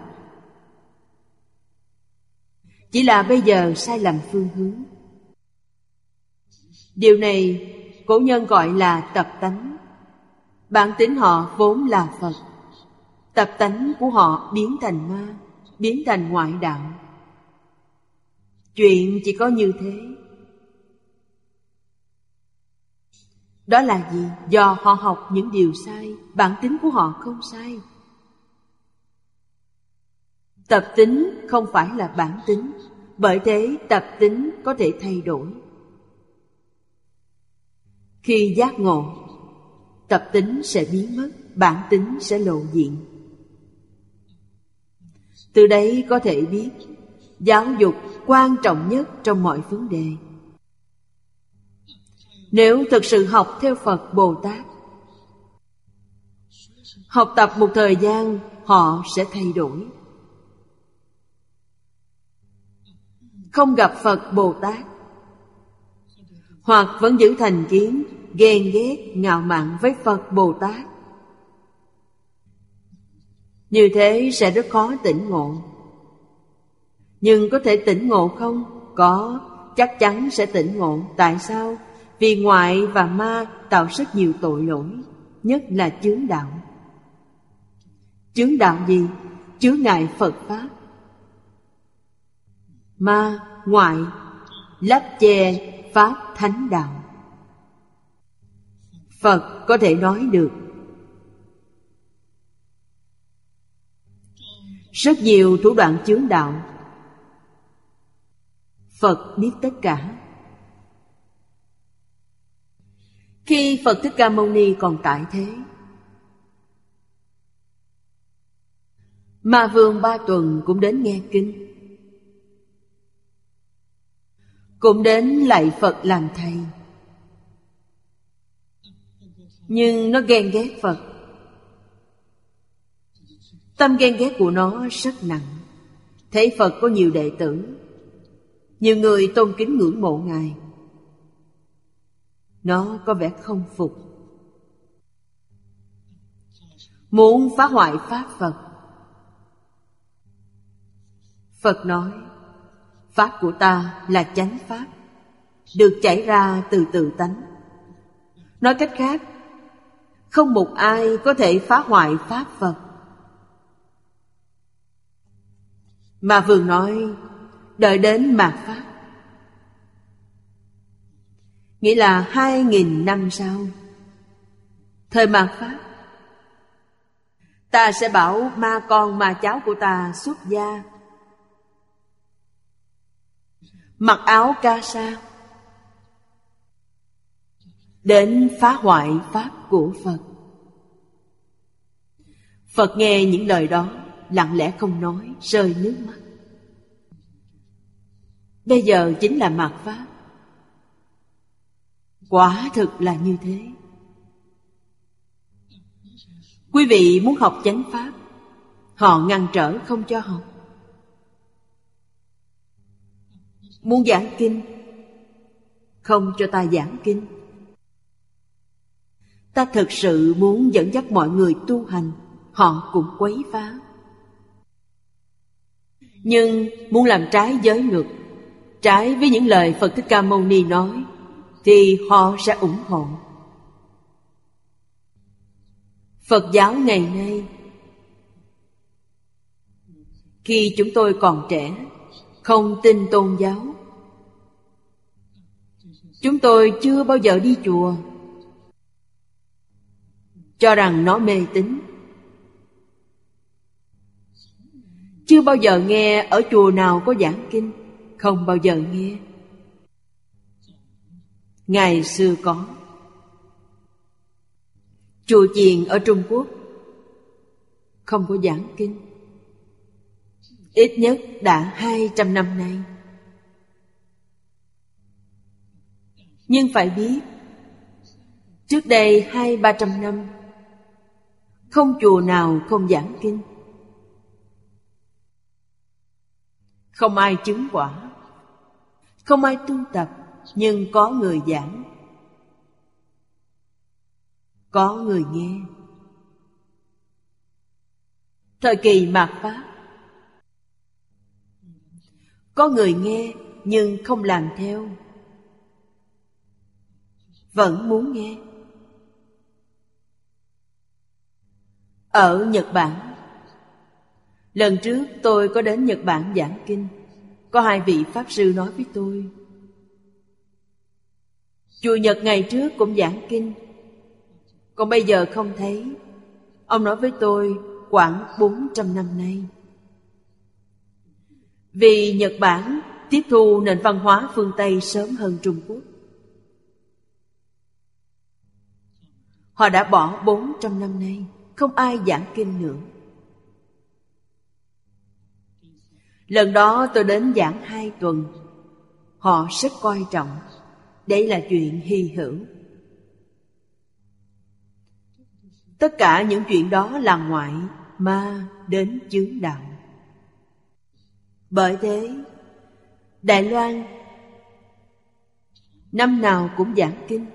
Speaker 2: Chỉ là bây giờ sai lầm phương hướng. Điều này cổ nhân gọi là tập tánh. Bản tính họ vốn là Phật. Tập tánh của họ biến thành ma, Biến thành ngoại đạo. Chuyện chỉ có như thế. Đó là gì? Do họ học những điều sai, Bản tính của họ không sai. Tập tính không phải là bản tính, Bởi thế tập tính có thể thay đổi. Khi giác ngộ, Tập tính sẽ biến mất, Bản tính sẽ lộ diện. Từ đấy có thể biết Giáo dục quan trọng nhất trong mọi vấn đề. Nếu thực sự học theo Phật Bồ Tát, Học tập một thời gian, Họ sẽ thay đổi. Không gặp Phật Bồ Tát, Hoặc vẫn giữ thành kiến, Ghen ghét, ngạo mạn với Phật Bồ Tát, Như thế sẽ rất khó tỉnh ngộ nhưng có thể tỉnh ngộ không? Có, chắc chắn sẽ tỉnh ngộ. Tại sao? Vì ngoại và ma tạo rất nhiều tội lỗi, nhất là chướng đạo. Chướng đạo gì? Chướng ngại Phật Pháp. Ma, ngoại, lấp che Pháp Thánh Đạo. Phật có thể nói được Rất nhiều thủ đoạn chướng đạo Phật biết tất cả. Khi Phật Thích Ca Mâu Ni còn tại thế Mà Vương Ba Tuần cũng đến nghe kinh. Cũng đến lạy Phật làm thầy. Nhưng nó ghen ghét Phật. Tâm ghen ghét của nó rất nặng. Thấy Phật có nhiều đệ tử nhiều người tôn kính ngưỡng mộ Ngài. Nó có vẻ không phục. Muốn phá hoại Pháp Phật. Phật nói, Pháp của ta là chánh Pháp, Được chảy ra từ tự tánh. Nói cách khác, Không một ai có thể phá hoại Pháp Phật. Mà vừa nói Đợi đến mạt Pháp Nghĩa là hai nghìn năm sau. Thời mạt Pháp Ta sẽ bảo ma con ma cháu của ta xuất gia. Mặc áo ca sa, Đến phá hoại Pháp của Phật. Phật nghe những lời đó, Lặng lẽ không nói, Rơi nước mắt. Bây giờ chính là mạt Pháp. Quả thực là như thế. Quý vị muốn học chánh Pháp, Họ ngăn trở không cho học. Muốn giảng kinh, Không cho ta giảng kinh. Ta thực sự muốn dẫn dắt mọi người tu hành, Họ cũng quấy phá. Nhưng muốn làm trái giới luật Trái với những lời Phật Thích Ca Mâu Ni nói, Thì họ sẽ ủng hộ. Phật giáo ngày nay, Khi chúng tôi còn trẻ, Không tin tôn giáo. Chúng tôi chưa bao giờ đi chùa, Cho rằng nó mê tín. Chưa bao giờ nghe ở chùa nào có giảng kinh. Không bao giờ nghe. Ngày xưa có, Chùa chiền ở Trung Quốc Không có giảng kinh. Ít nhất đã hai trăm năm nay. Nhưng phải biết, Trước đây hai ba trăm năm, Không chùa nào không giảng kinh. Không ai chứng quả. Không ai tu tập, Nhưng có người giảng. Có người nghe. Thời kỳ mạt Pháp. Có người nghe, nhưng không làm theo. Vẫn muốn nghe. Ở Nhật Bản. Lần trước tôi có đến Nhật Bản giảng kinh. Có hai vị Pháp Sư nói với tôi, Chùa Nhật ngày trước cũng giảng kinh, Còn bây giờ không thấy. Ông nói với tôi, khoảng 400 năm nay. Vì Nhật Bản tiếp thu nền văn hóa phương Tây sớm hơn Trung Quốc, Họ đã bỏ 400 năm nay, Không ai giảng kinh nữa. Lần đó tôi đến giảng hai tuần. Họ rất coi trọng. Đây là chuyện hy hữu. Tất cả những chuyện đó là ngoại Ma đến chướng đạo. Bởi thế, Đài Loan Năm nào cũng giảng kinh.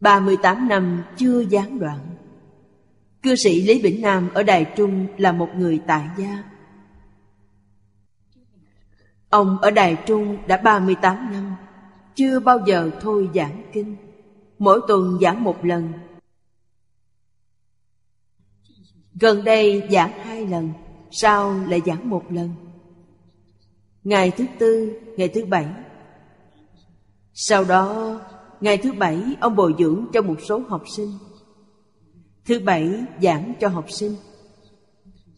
Speaker 2: 38 năm chưa gián đoạn. Cư sĩ Lý Bỉnh Nam ở Đài Trung là một người tại gia. Ông ở Đài Trung đã 38 năm Chưa bao giờ thôi giảng kinh. Mỗi tuần giảng một lần. Gần đây giảng hai lần Sau lại giảng một lần. Ngày thứ tư, ngày thứ bảy. Sau đó Ngày thứ bảy ông bồi dưỡng cho một số học sinh. Thứ bảy giảng cho học sinh.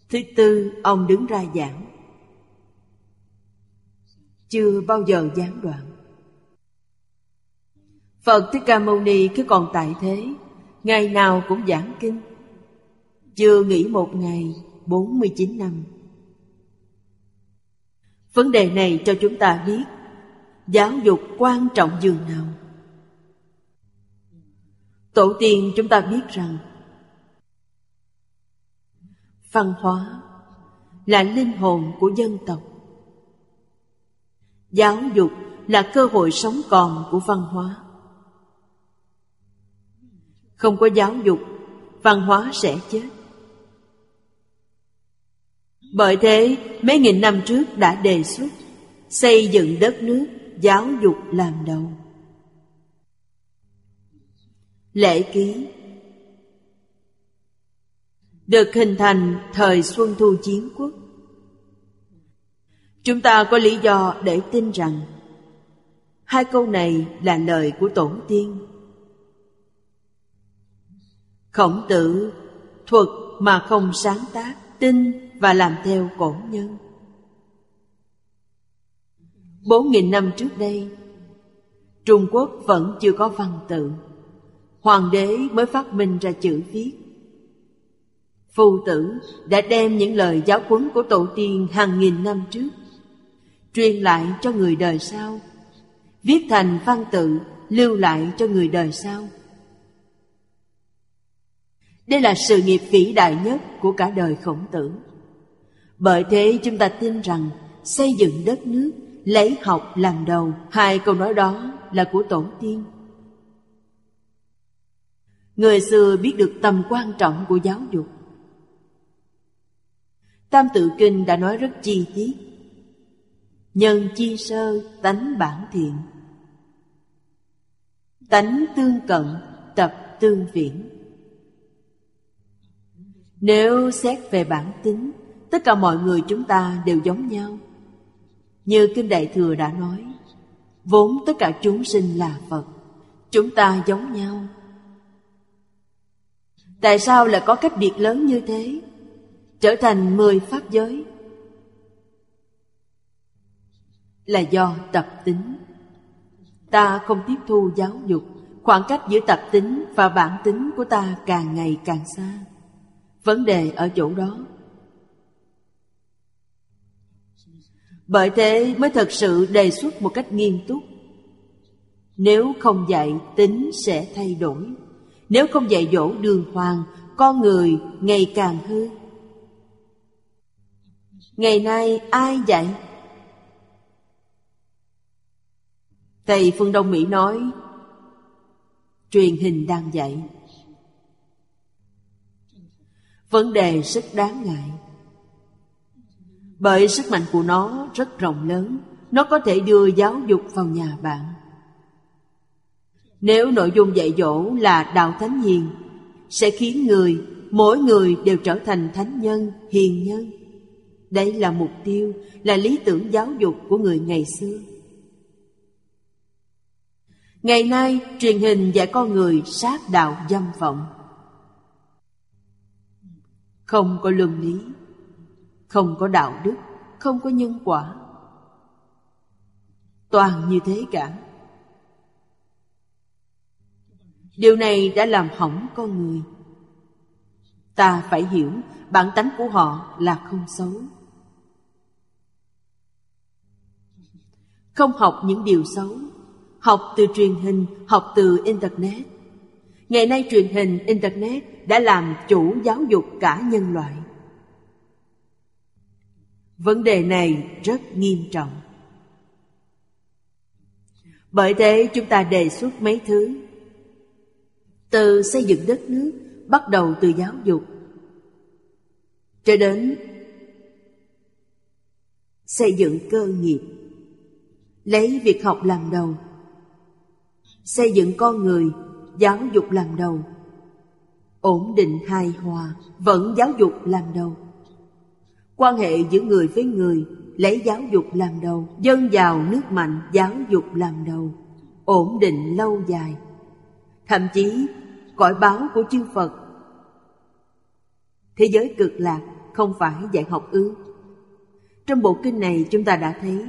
Speaker 2: Thứ tư ông đứng ra giảng chưa bao giờ gián đoạn. Phật Thích Ca Mâu Ni khi còn tại thế, Ngày nào cũng giảng kinh. Chưa nghỉ một ngày 49 năm. Vấn đề này cho chúng ta biết, Giáo dục quan trọng dường nào. Tổ tiên chúng ta biết rằng, Văn hóa là linh hồn của dân tộc. Giáo dục là cơ hội sống còn của văn hóa. Không có giáo dục, văn hóa sẽ chết. Bởi thế, mấy nghìn năm trước đã đề xuất xây dựng đất nước giáo dục làm đầu. Lễ ký được hình thành thời Xuân Thu Chiến Quốc Chúng ta có lý do để tin rằng hai câu này là lời của tổ tiên. Khổng tử thuật mà không sáng tác, tin và làm theo cổ nhân. Bốn nghìn năm trước đây, Trung Quốc vẫn chưa có văn tự. Hoàng đế mới phát minh ra chữ viết. Phu tử đã đem những lời giáo huấn của tổ tiên hàng nghìn năm trước truyền lại cho người đời sau, viết thành văn tự lưu lại cho người đời sau. Đây là sự nghiệp vĩ đại nhất của cả đời khổng tử. Bởi thế chúng ta tin rằng xây dựng đất nước lấy học làm đầu, hai câu nói đó là của tổ tiên. Người xưa biết được tầm quan trọng của giáo dục. Tam tự kinh đã nói rất chi tiết. Nhân chi sơ tánh bản thiện. Tánh tương cận, tập tương viễn. Nếu xét về bản tính, Tất cả mọi người chúng ta đều giống nhau. Như Kinh Đại Thừa đã nói, Vốn tất cả chúng sinh là Phật, Chúng ta giống nhau. Tại sao lại có cách biệt lớn như thế? Trở thành mười pháp giới. Là do tập tính. Ta không tiếp thu giáo dục, Khoảng cách giữa tập tính và bản tính của ta càng ngày càng xa. Vấn đề ở chỗ đó. Bởi thế mới thật sự đề xuất một cách nghiêm túc. Nếu không dạy, tính sẽ thay đổi. Nếu không dạy dỗ đường hoàng, Con người ngày càng hư Ngày nay ai dạy? Tây Phương Đông Mỹ nói Truyền hình đang dạy. Vấn đề rất đáng ngại. Bởi sức mạnh của nó rất rộng lớn Nó có thể đưa giáo dục vào nhà bạn. Nếu nội dung dạy dỗ là đạo thánh hiền Sẽ khiến người, mỗi người đều trở thành thánh nhân, hiền nhân. Đây là mục tiêu, là lý tưởng giáo dục của người ngày xưa. Ngày nay, truyền hình dạy con người sát đạo dâm vọng. Không có luân lý, Không có đạo đức, Không có nhân quả. Toàn như thế cả. Điều này đã làm hỏng con người. Ta phải hiểu, bản tánh của họ là không xấu. Không học những điều xấu học từ truyền hình, học từ Internet. Ngày nay truyền hình, Internet đã làm chủ giáo dục cả nhân loại. Vấn đề này rất nghiêm trọng. Bởi thế chúng ta đề xuất mấy thứ. Từ xây dựng đất nước, bắt đầu từ giáo dục, cho đến xây dựng cơ nghiệp, lấy việc học làm đầu xây dựng con người, giáo dục làm đầu. Ổn định hài hòa, vẫn giáo dục làm đầu. Quan hệ giữa người với người, lấy giáo dục làm đầu. Dân giàu nước mạnh, giáo dục làm đầu. Ổn định lâu dài. Thậm chí, cõi báo của chư phật. Thế giới cực lạc, không phải dạy học ư? Trong bộ kinh này chúng ta đã thấy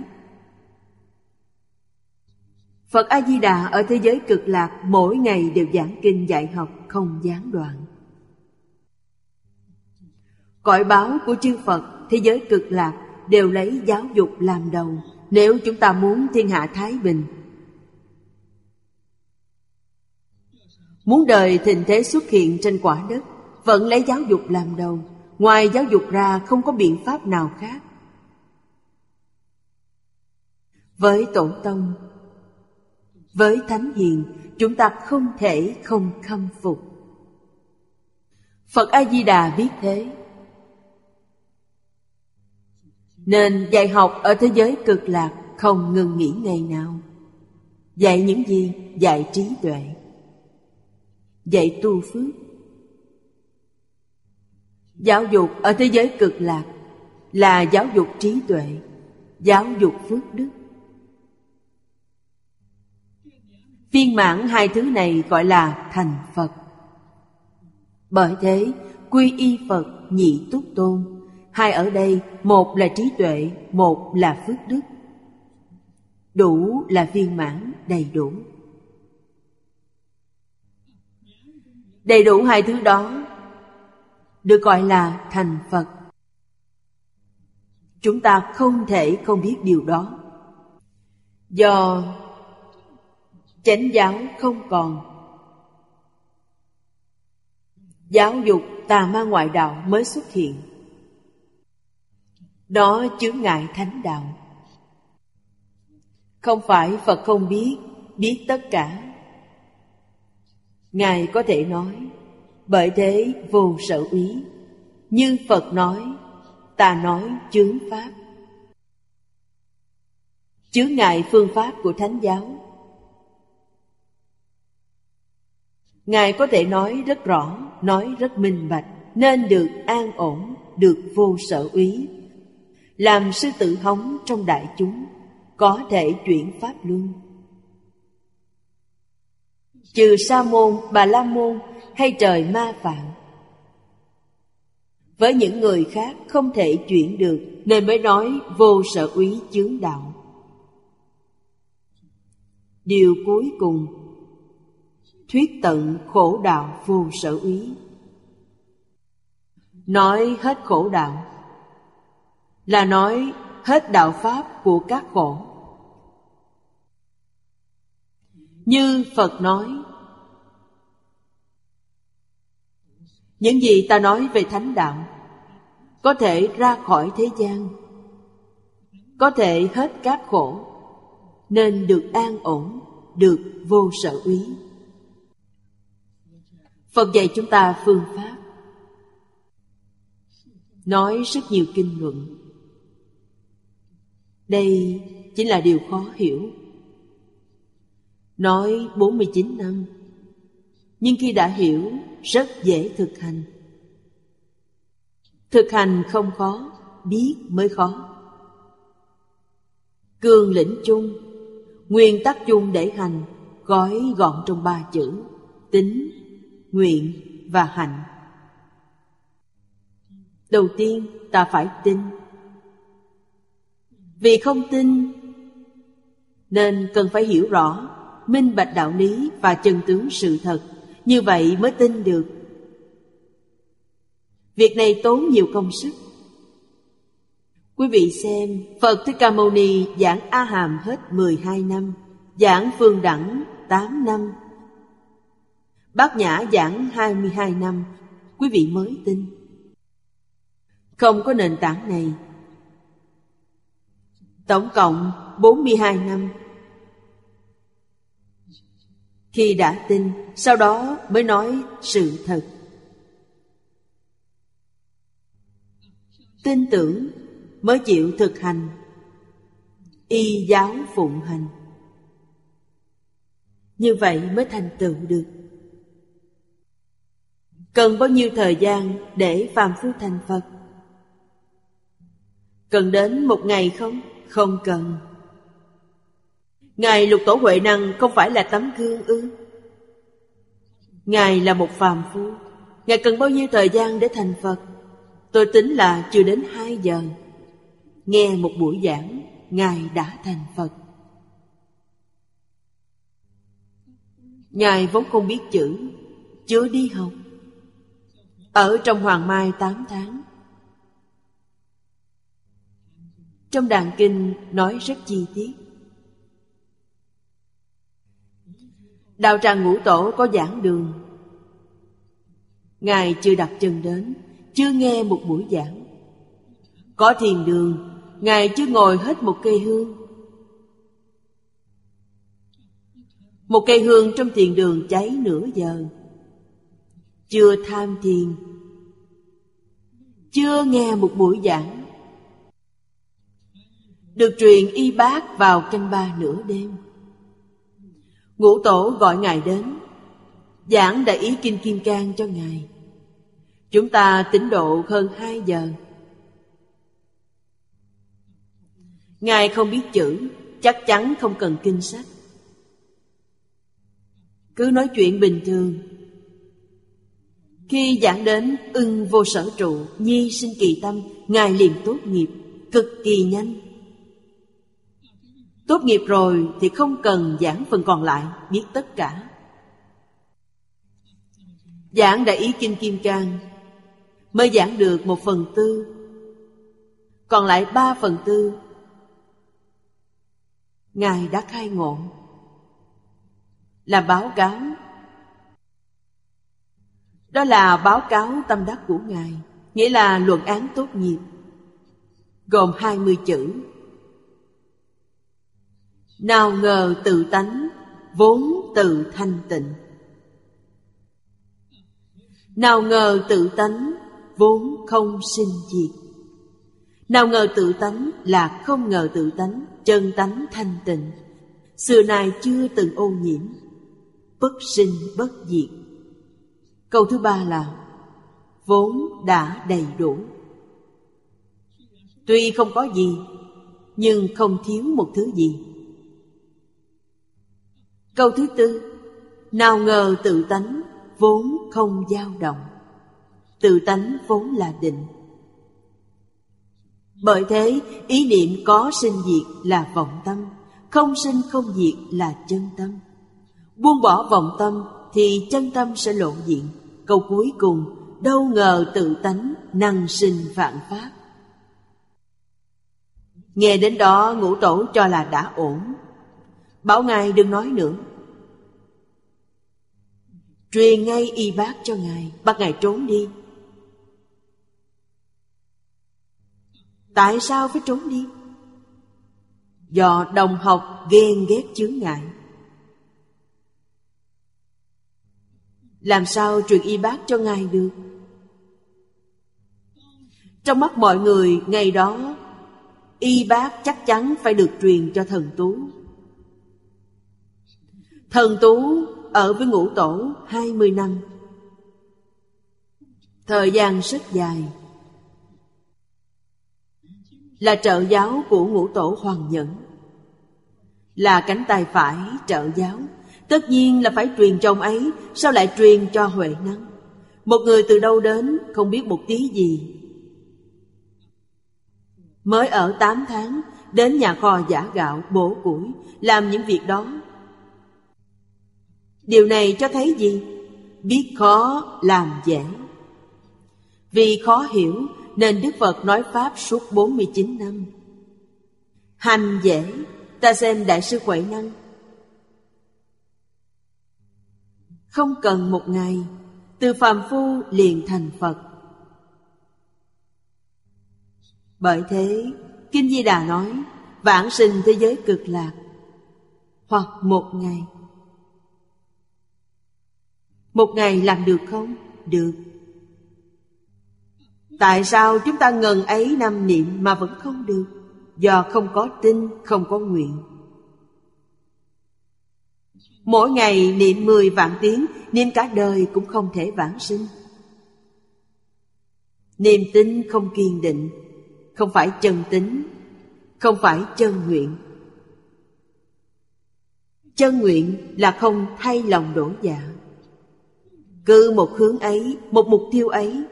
Speaker 2: Phật A-di-đà ở thế giới cực lạc mỗi ngày đều giảng kinh dạy học không gián đoạn. Cõi báo của chư Phật thế giới cực lạc đều lấy giáo dục làm đầu nếu chúng ta muốn thiên hạ thái bình. Muốn đời thịnh thế xuất hiện trên quả đất, vẫn lấy giáo dục làm đầu. Ngoài giáo dục ra không có biện pháp nào khác. Với tổ tông với Thánh Hiền, chúng ta không thể không khâm phục. Phật A-di-đà biết thế. Nên dạy học ở thế giới cực lạc không ngừng nghỉ ngày nào. Dạy những gì? Dạy trí tuệ. Dạy tu phước. Giáo dục ở thế giới cực lạc Là giáo dục trí tuệ, Giáo dục phước đức. Viên mãn hai thứ này gọi là thành Phật Bởi thế quy y Phật nhị túc tôn. Hai ở đây, một là trí tuệ, một là phước đức. Đủ là viên mãn, đầy đủ. Đầy đủ hai thứ đó được gọi là thành Phật. Chúng ta không thể không biết điều đó. Do chánh giáo không còn. Giáo dục tà ma ngoại đạo mới xuất hiện. Đó chướng ngại thánh đạo. Không phải phật không biết biết tất cả. Ngài có thể nói, bởi thế vô sở úy. Như phật nói, ta nói chướng pháp. Chướng ngại phương pháp của thánh giáo Ngài có thể nói rất rõ, nói rất minh bạch, nên được an ổn, được vô sở úy. Làm sư tử hóng trong đại chúng, có thể chuyển pháp luân. Trừ sa môn, bà la môn hay trời ma phạm. Với những người khác không thể chuyển được nên mới nói vô sở úy chướng đạo. Điều cuối cùng thuyết tận khổ đạo vô sở úy nói hết khổ đạo là nói hết đạo pháp của các khổ. Như phật nói, những gì ta nói về thánh đạo có thể ra khỏi thế gian, có thể hết các khổ, nên được an ổn, được vô sở úy Phật dạy chúng ta phương pháp. Nói rất nhiều kinh luận. Đây chính là điều khó hiểu. Nói 49 năm. Nhưng khi đã hiểu, Rất dễ thực hành. Thực hành không khó, Biết mới khó. Cương lĩnh chung, Nguyên tắc chung để hành, Gói gọn trong ba chữ, Tính nguyện và hạnh. Đầu tiên, ta phải tin. Vì không tin, nên cần phải hiểu rõ, minh bạch đạo lý và chân tướng sự thật. Như vậy mới tin được. Việc này tốn nhiều công sức. Quý vị xem, phật thích ca mâu ni giảng a hàm hết 12 năm, giảng phương đẳng 8 năm Bác Nhã giảng 22 năm, quý vị mới tin. Không có nền tảng này. Tổng cộng 42 năm. Khi đã tin, sau đó mới nói sự thật. Tin tưởng mới chịu thực hành y giáo phụng hành như vậy mới thành tựu được Cần bao nhiêu thời gian để phàm phu thành Phật? Cần đến một ngày không? Không cần. Ngài lục tổ Huệ Năng không phải là tấm gương ư? Ngài là một phàm phu. Ngài cần bao nhiêu thời gian để thành Phật? Tôi tính là chưa đến hai giờ. Nghe một buổi giảng, Ngài đã thành Phật. Ngài vốn không biết chữ, chưa đi học. Ở trong Hoàng Mai 8 tháng. Trong đàn kinh nói rất chi tiết. Đạo tràng ngũ tổ có giảng đường. Ngài chưa đặt chân đến, Chưa nghe một buổi giảng. Có thiền đường, Ngài chưa ngồi hết một cây hương. Một cây hương trong thiền đường cháy nửa giờ chưa tham thiền. Chưa nghe một buổi giảng. Được truyền y bác vào canh ba nửa đêm. Ngũ tổ gọi ngài đến, giảng đại ý kinh kim cang cho ngài. Chúng ta tính độ hơn hai giờ. Ngài không biết chữ, chắc chắn không cần kinh sách. Cứ nói chuyện bình thường. Khi giảng đến ưng vô sở trụ, nhi sinh kỳ tâm, Ngài liền tốt nghiệp, cực kỳ nhanh. Tốt nghiệp rồi thì không cần giảng phần còn lại, biết tất cả. Giảng Đại Ý Kinh Kim Cang mới giảng được một phần tư, còn lại ba phần tư. Ngài đã khai ngộ, là báo cáo. Đó là báo cáo tâm đắc của Ngài, nghĩa là luận án tốt nghiệp, gồm hai mươi chữ. Nào ngờ tự tánh, vốn tự thanh tịnh. Nào ngờ tự tánh vốn không sinh diệt. Nào ngờ tự tánh là không ngờ tự tánh Chân tánh thanh tịnh. Xưa nay chưa từng ô nhiễm. Bất sinh bất diệt. Câu thứ ba là, Vốn đã đầy đủ. Tuy không có gì, Nhưng không thiếu một thứ gì. Câu thứ tư, Nào ngờ tự tánh vốn không dao động. Tự tánh vốn là định. Bởi thế, ý niệm có sinh diệt là vọng tâm, không sinh không diệt là chân tâm. Buông bỏ vọng tâm thì chân tâm sẽ lộ diện. Câu cuối cùng, đâu ngờ tự tánh năng sinh vạn pháp. Nghe đến đó, ngũ tổ cho là đã ổn. Bảo ngài đừng nói nữa. Truyền ngay y bác cho Ngài, Bắt Ngài trốn đi. Tại sao phải trốn đi? Do đồng học ghen ghét chướng ngại. Làm sao truyền y bác cho Ngài được? Trong mắt mọi người, ngày đó, Y bác chắc chắn phải được truyền cho thần tú Thần tú ở với ngũ tổ 20 năm. Thời gian rất dài. Là trợ giáo của ngũ tổ Hoàng Nhẫn. Là cánh tay phải trợ giáo. Tất nhiên là phải truyền cho ông ấy, sao lại truyền cho Huệ Năng? Một người từ đâu đến không biết một tí gì. Mới ở 8 tháng, đến nhà kho giả gạo, bổ củi, làm những việc đó Điều này cho thấy gì? Biết khó làm dễ Vì khó hiểu nên Đức Phật nói Pháp suốt 49 năm Hành dễ Ta xem Đại sư Huệ Năng Không cần một ngày Từ phàm phu liền thành Phật Bởi thế Kinh Di Đà nói Vãng sinh thế giới cực lạc Hoặc một ngày một ngày làm được không? Được Tại sao chúng ta ngần ấy năm niệm mà vẫn không được? Do không có tin, không có nguyện Mỗi ngày niệm mười vạn tiếng Niệm cả đời cũng không thể vãng sinh. Niềm tin không kiên định Không phải chân tính Không phải chân nguyện. Chân nguyện là không thay lòng đổi dạ. Cứ một hướng ấy, một mục tiêu ấy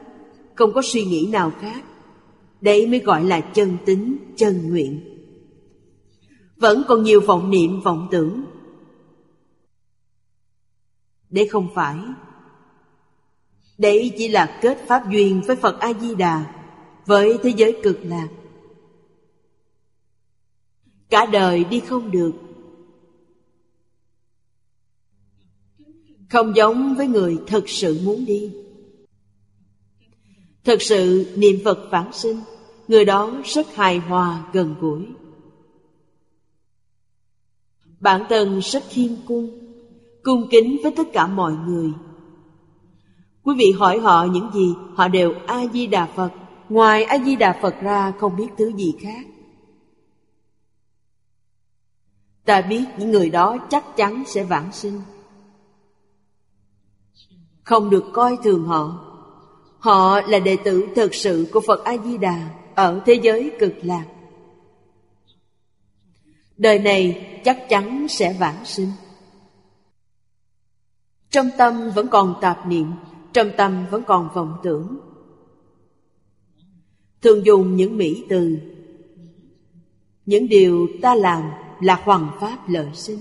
Speaker 2: Không có suy nghĩ nào khác. Đấy mới gọi là chân tính, chân nguyện. Vẫn còn nhiều vọng niệm, vọng tưởng. Đây không phải. Đấy chỉ là kết pháp duyên với Phật A-di-đà, Với thế giới cực lạc. Cả đời đi không được. Không giống với người thật sự muốn đi. Thực sự niệm Phật phản sinh, Người đó rất hài hòa gần gũi. Bản thân rất khiêm cung. Cung kính với tất cả mọi người. Quý vị hỏi họ những gì, Họ đều A-di-đà Phật. Ngoài A-di-đà Phật ra, không biết thứ gì khác. Ta biết những người đó chắc chắn sẽ vãng sinh. Không được coi thường họ. Họ là đệ tử thực sự của Phật A-di-đà Ở thế giới cực lạc. Đời này chắc chắn sẽ vãng sinh. Trong tâm vẫn còn tạp niệm, Trong tâm vẫn còn vọng tưởng. Thường dùng những mỹ từ. Những điều ta làm là hoàng pháp lợi sinh.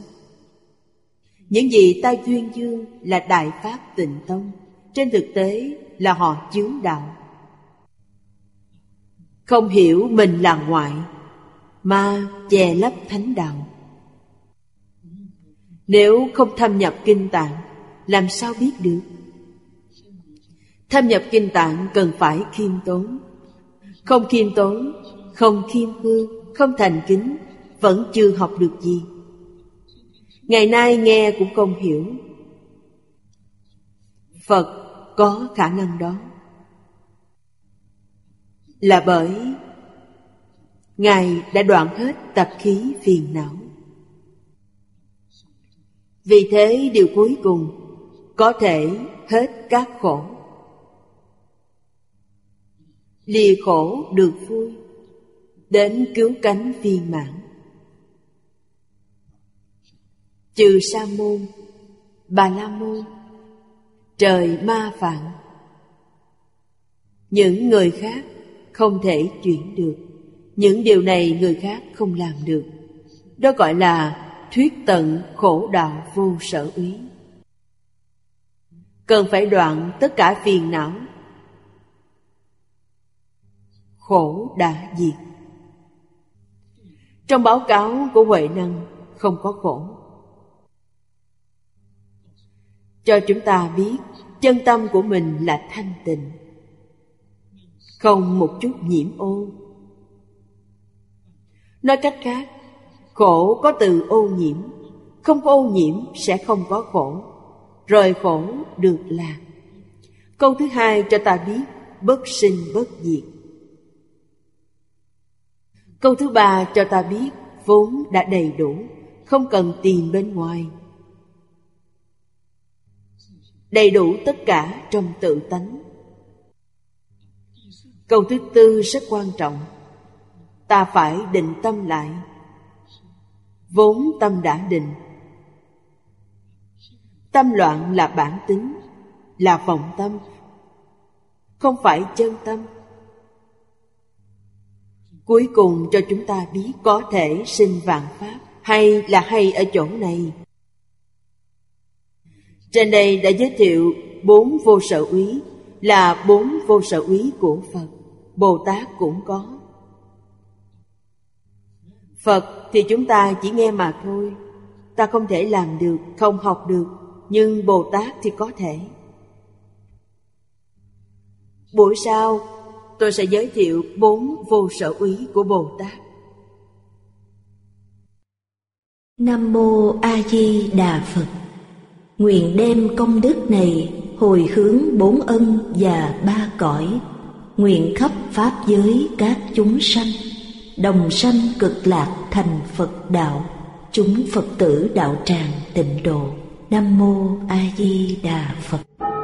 Speaker 2: Những gì ta duyên dương là đại pháp tịnh tông. Trên thực tế là họ chướng đạo. Không hiểu mình là ngoại, Mà che lấp thánh đạo. Nếu không thâm nhập kinh tạng làm sao biết được? Thâm nhập kinh tạng cần phải khiêm tốn. Không khiêm tốn, Không khiêm hương Không thành kính, Vẫn chưa học được gì. Ngày nay nghe cũng không hiểu. Phật có khả năng đó. Là bởi Ngài đã đoạn hết tập khí phiền não. Vì thế điều cuối cùng có thể hết các khổ. Lìa khổ được vui, đến cứu cánh viên mãn. Trừ sa môn, bà la môn, trời ma phạn. Những người khác không thể chuyển được. Những điều này người khác không làm được. Đó gọi là thuyết tận khổ đạo vô sở úy cần phải đoạn tất cả phiền não. Khổ đã diệt. Trong báo cáo của huệ năng, không có khổ. Cho chúng ta biết, chân tâm của mình là thanh tịnh. Không một chút nhiễm ô. Nói cách khác, khổ có từ ô nhiễm. Không có ô nhiễm sẽ không có khổ rời khổ được lạc câu thứ hai cho ta biết bất sinh bất diệt Câu thứ ba cho ta biết vốn đã đầy đủ, không cần tìm bên ngoài. Đầy đủ tất cả trong tự tánh. Câu thứ tư rất quan trọng. Ta phải định tâm lại. Vốn tâm đã định. Tâm loạn là bản tính, là vọng tâm, không phải chân tâm. Cuối cùng cho chúng ta biết có thể sinh vạn pháp Hay là hay ở chỗ này. Trên đây đã giới thiệu bốn vô sở úy Là bốn vô sở úy của Phật Bồ Tát cũng có. Phật thì chúng ta chỉ nghe mà thôi Ta không thể làm được, không học được. Nhưng Bồ Tát thì có thể. Buổi sau, tôi sẽ giới thiệu bốn vô sở úy của Bồ Tát.
Speaker 1: Nam Mô A Di Đà Phật. Nguyện đem công đức này hồi hướng bốn ân và ba cõi. Nguyện khắp Pháp giới các chúng sanh. Đồng sanh cực lạc thành Phật đạo. Chúng Phật tử đạo tràng tịnh độ. Nam Mô A Di Đà Phật.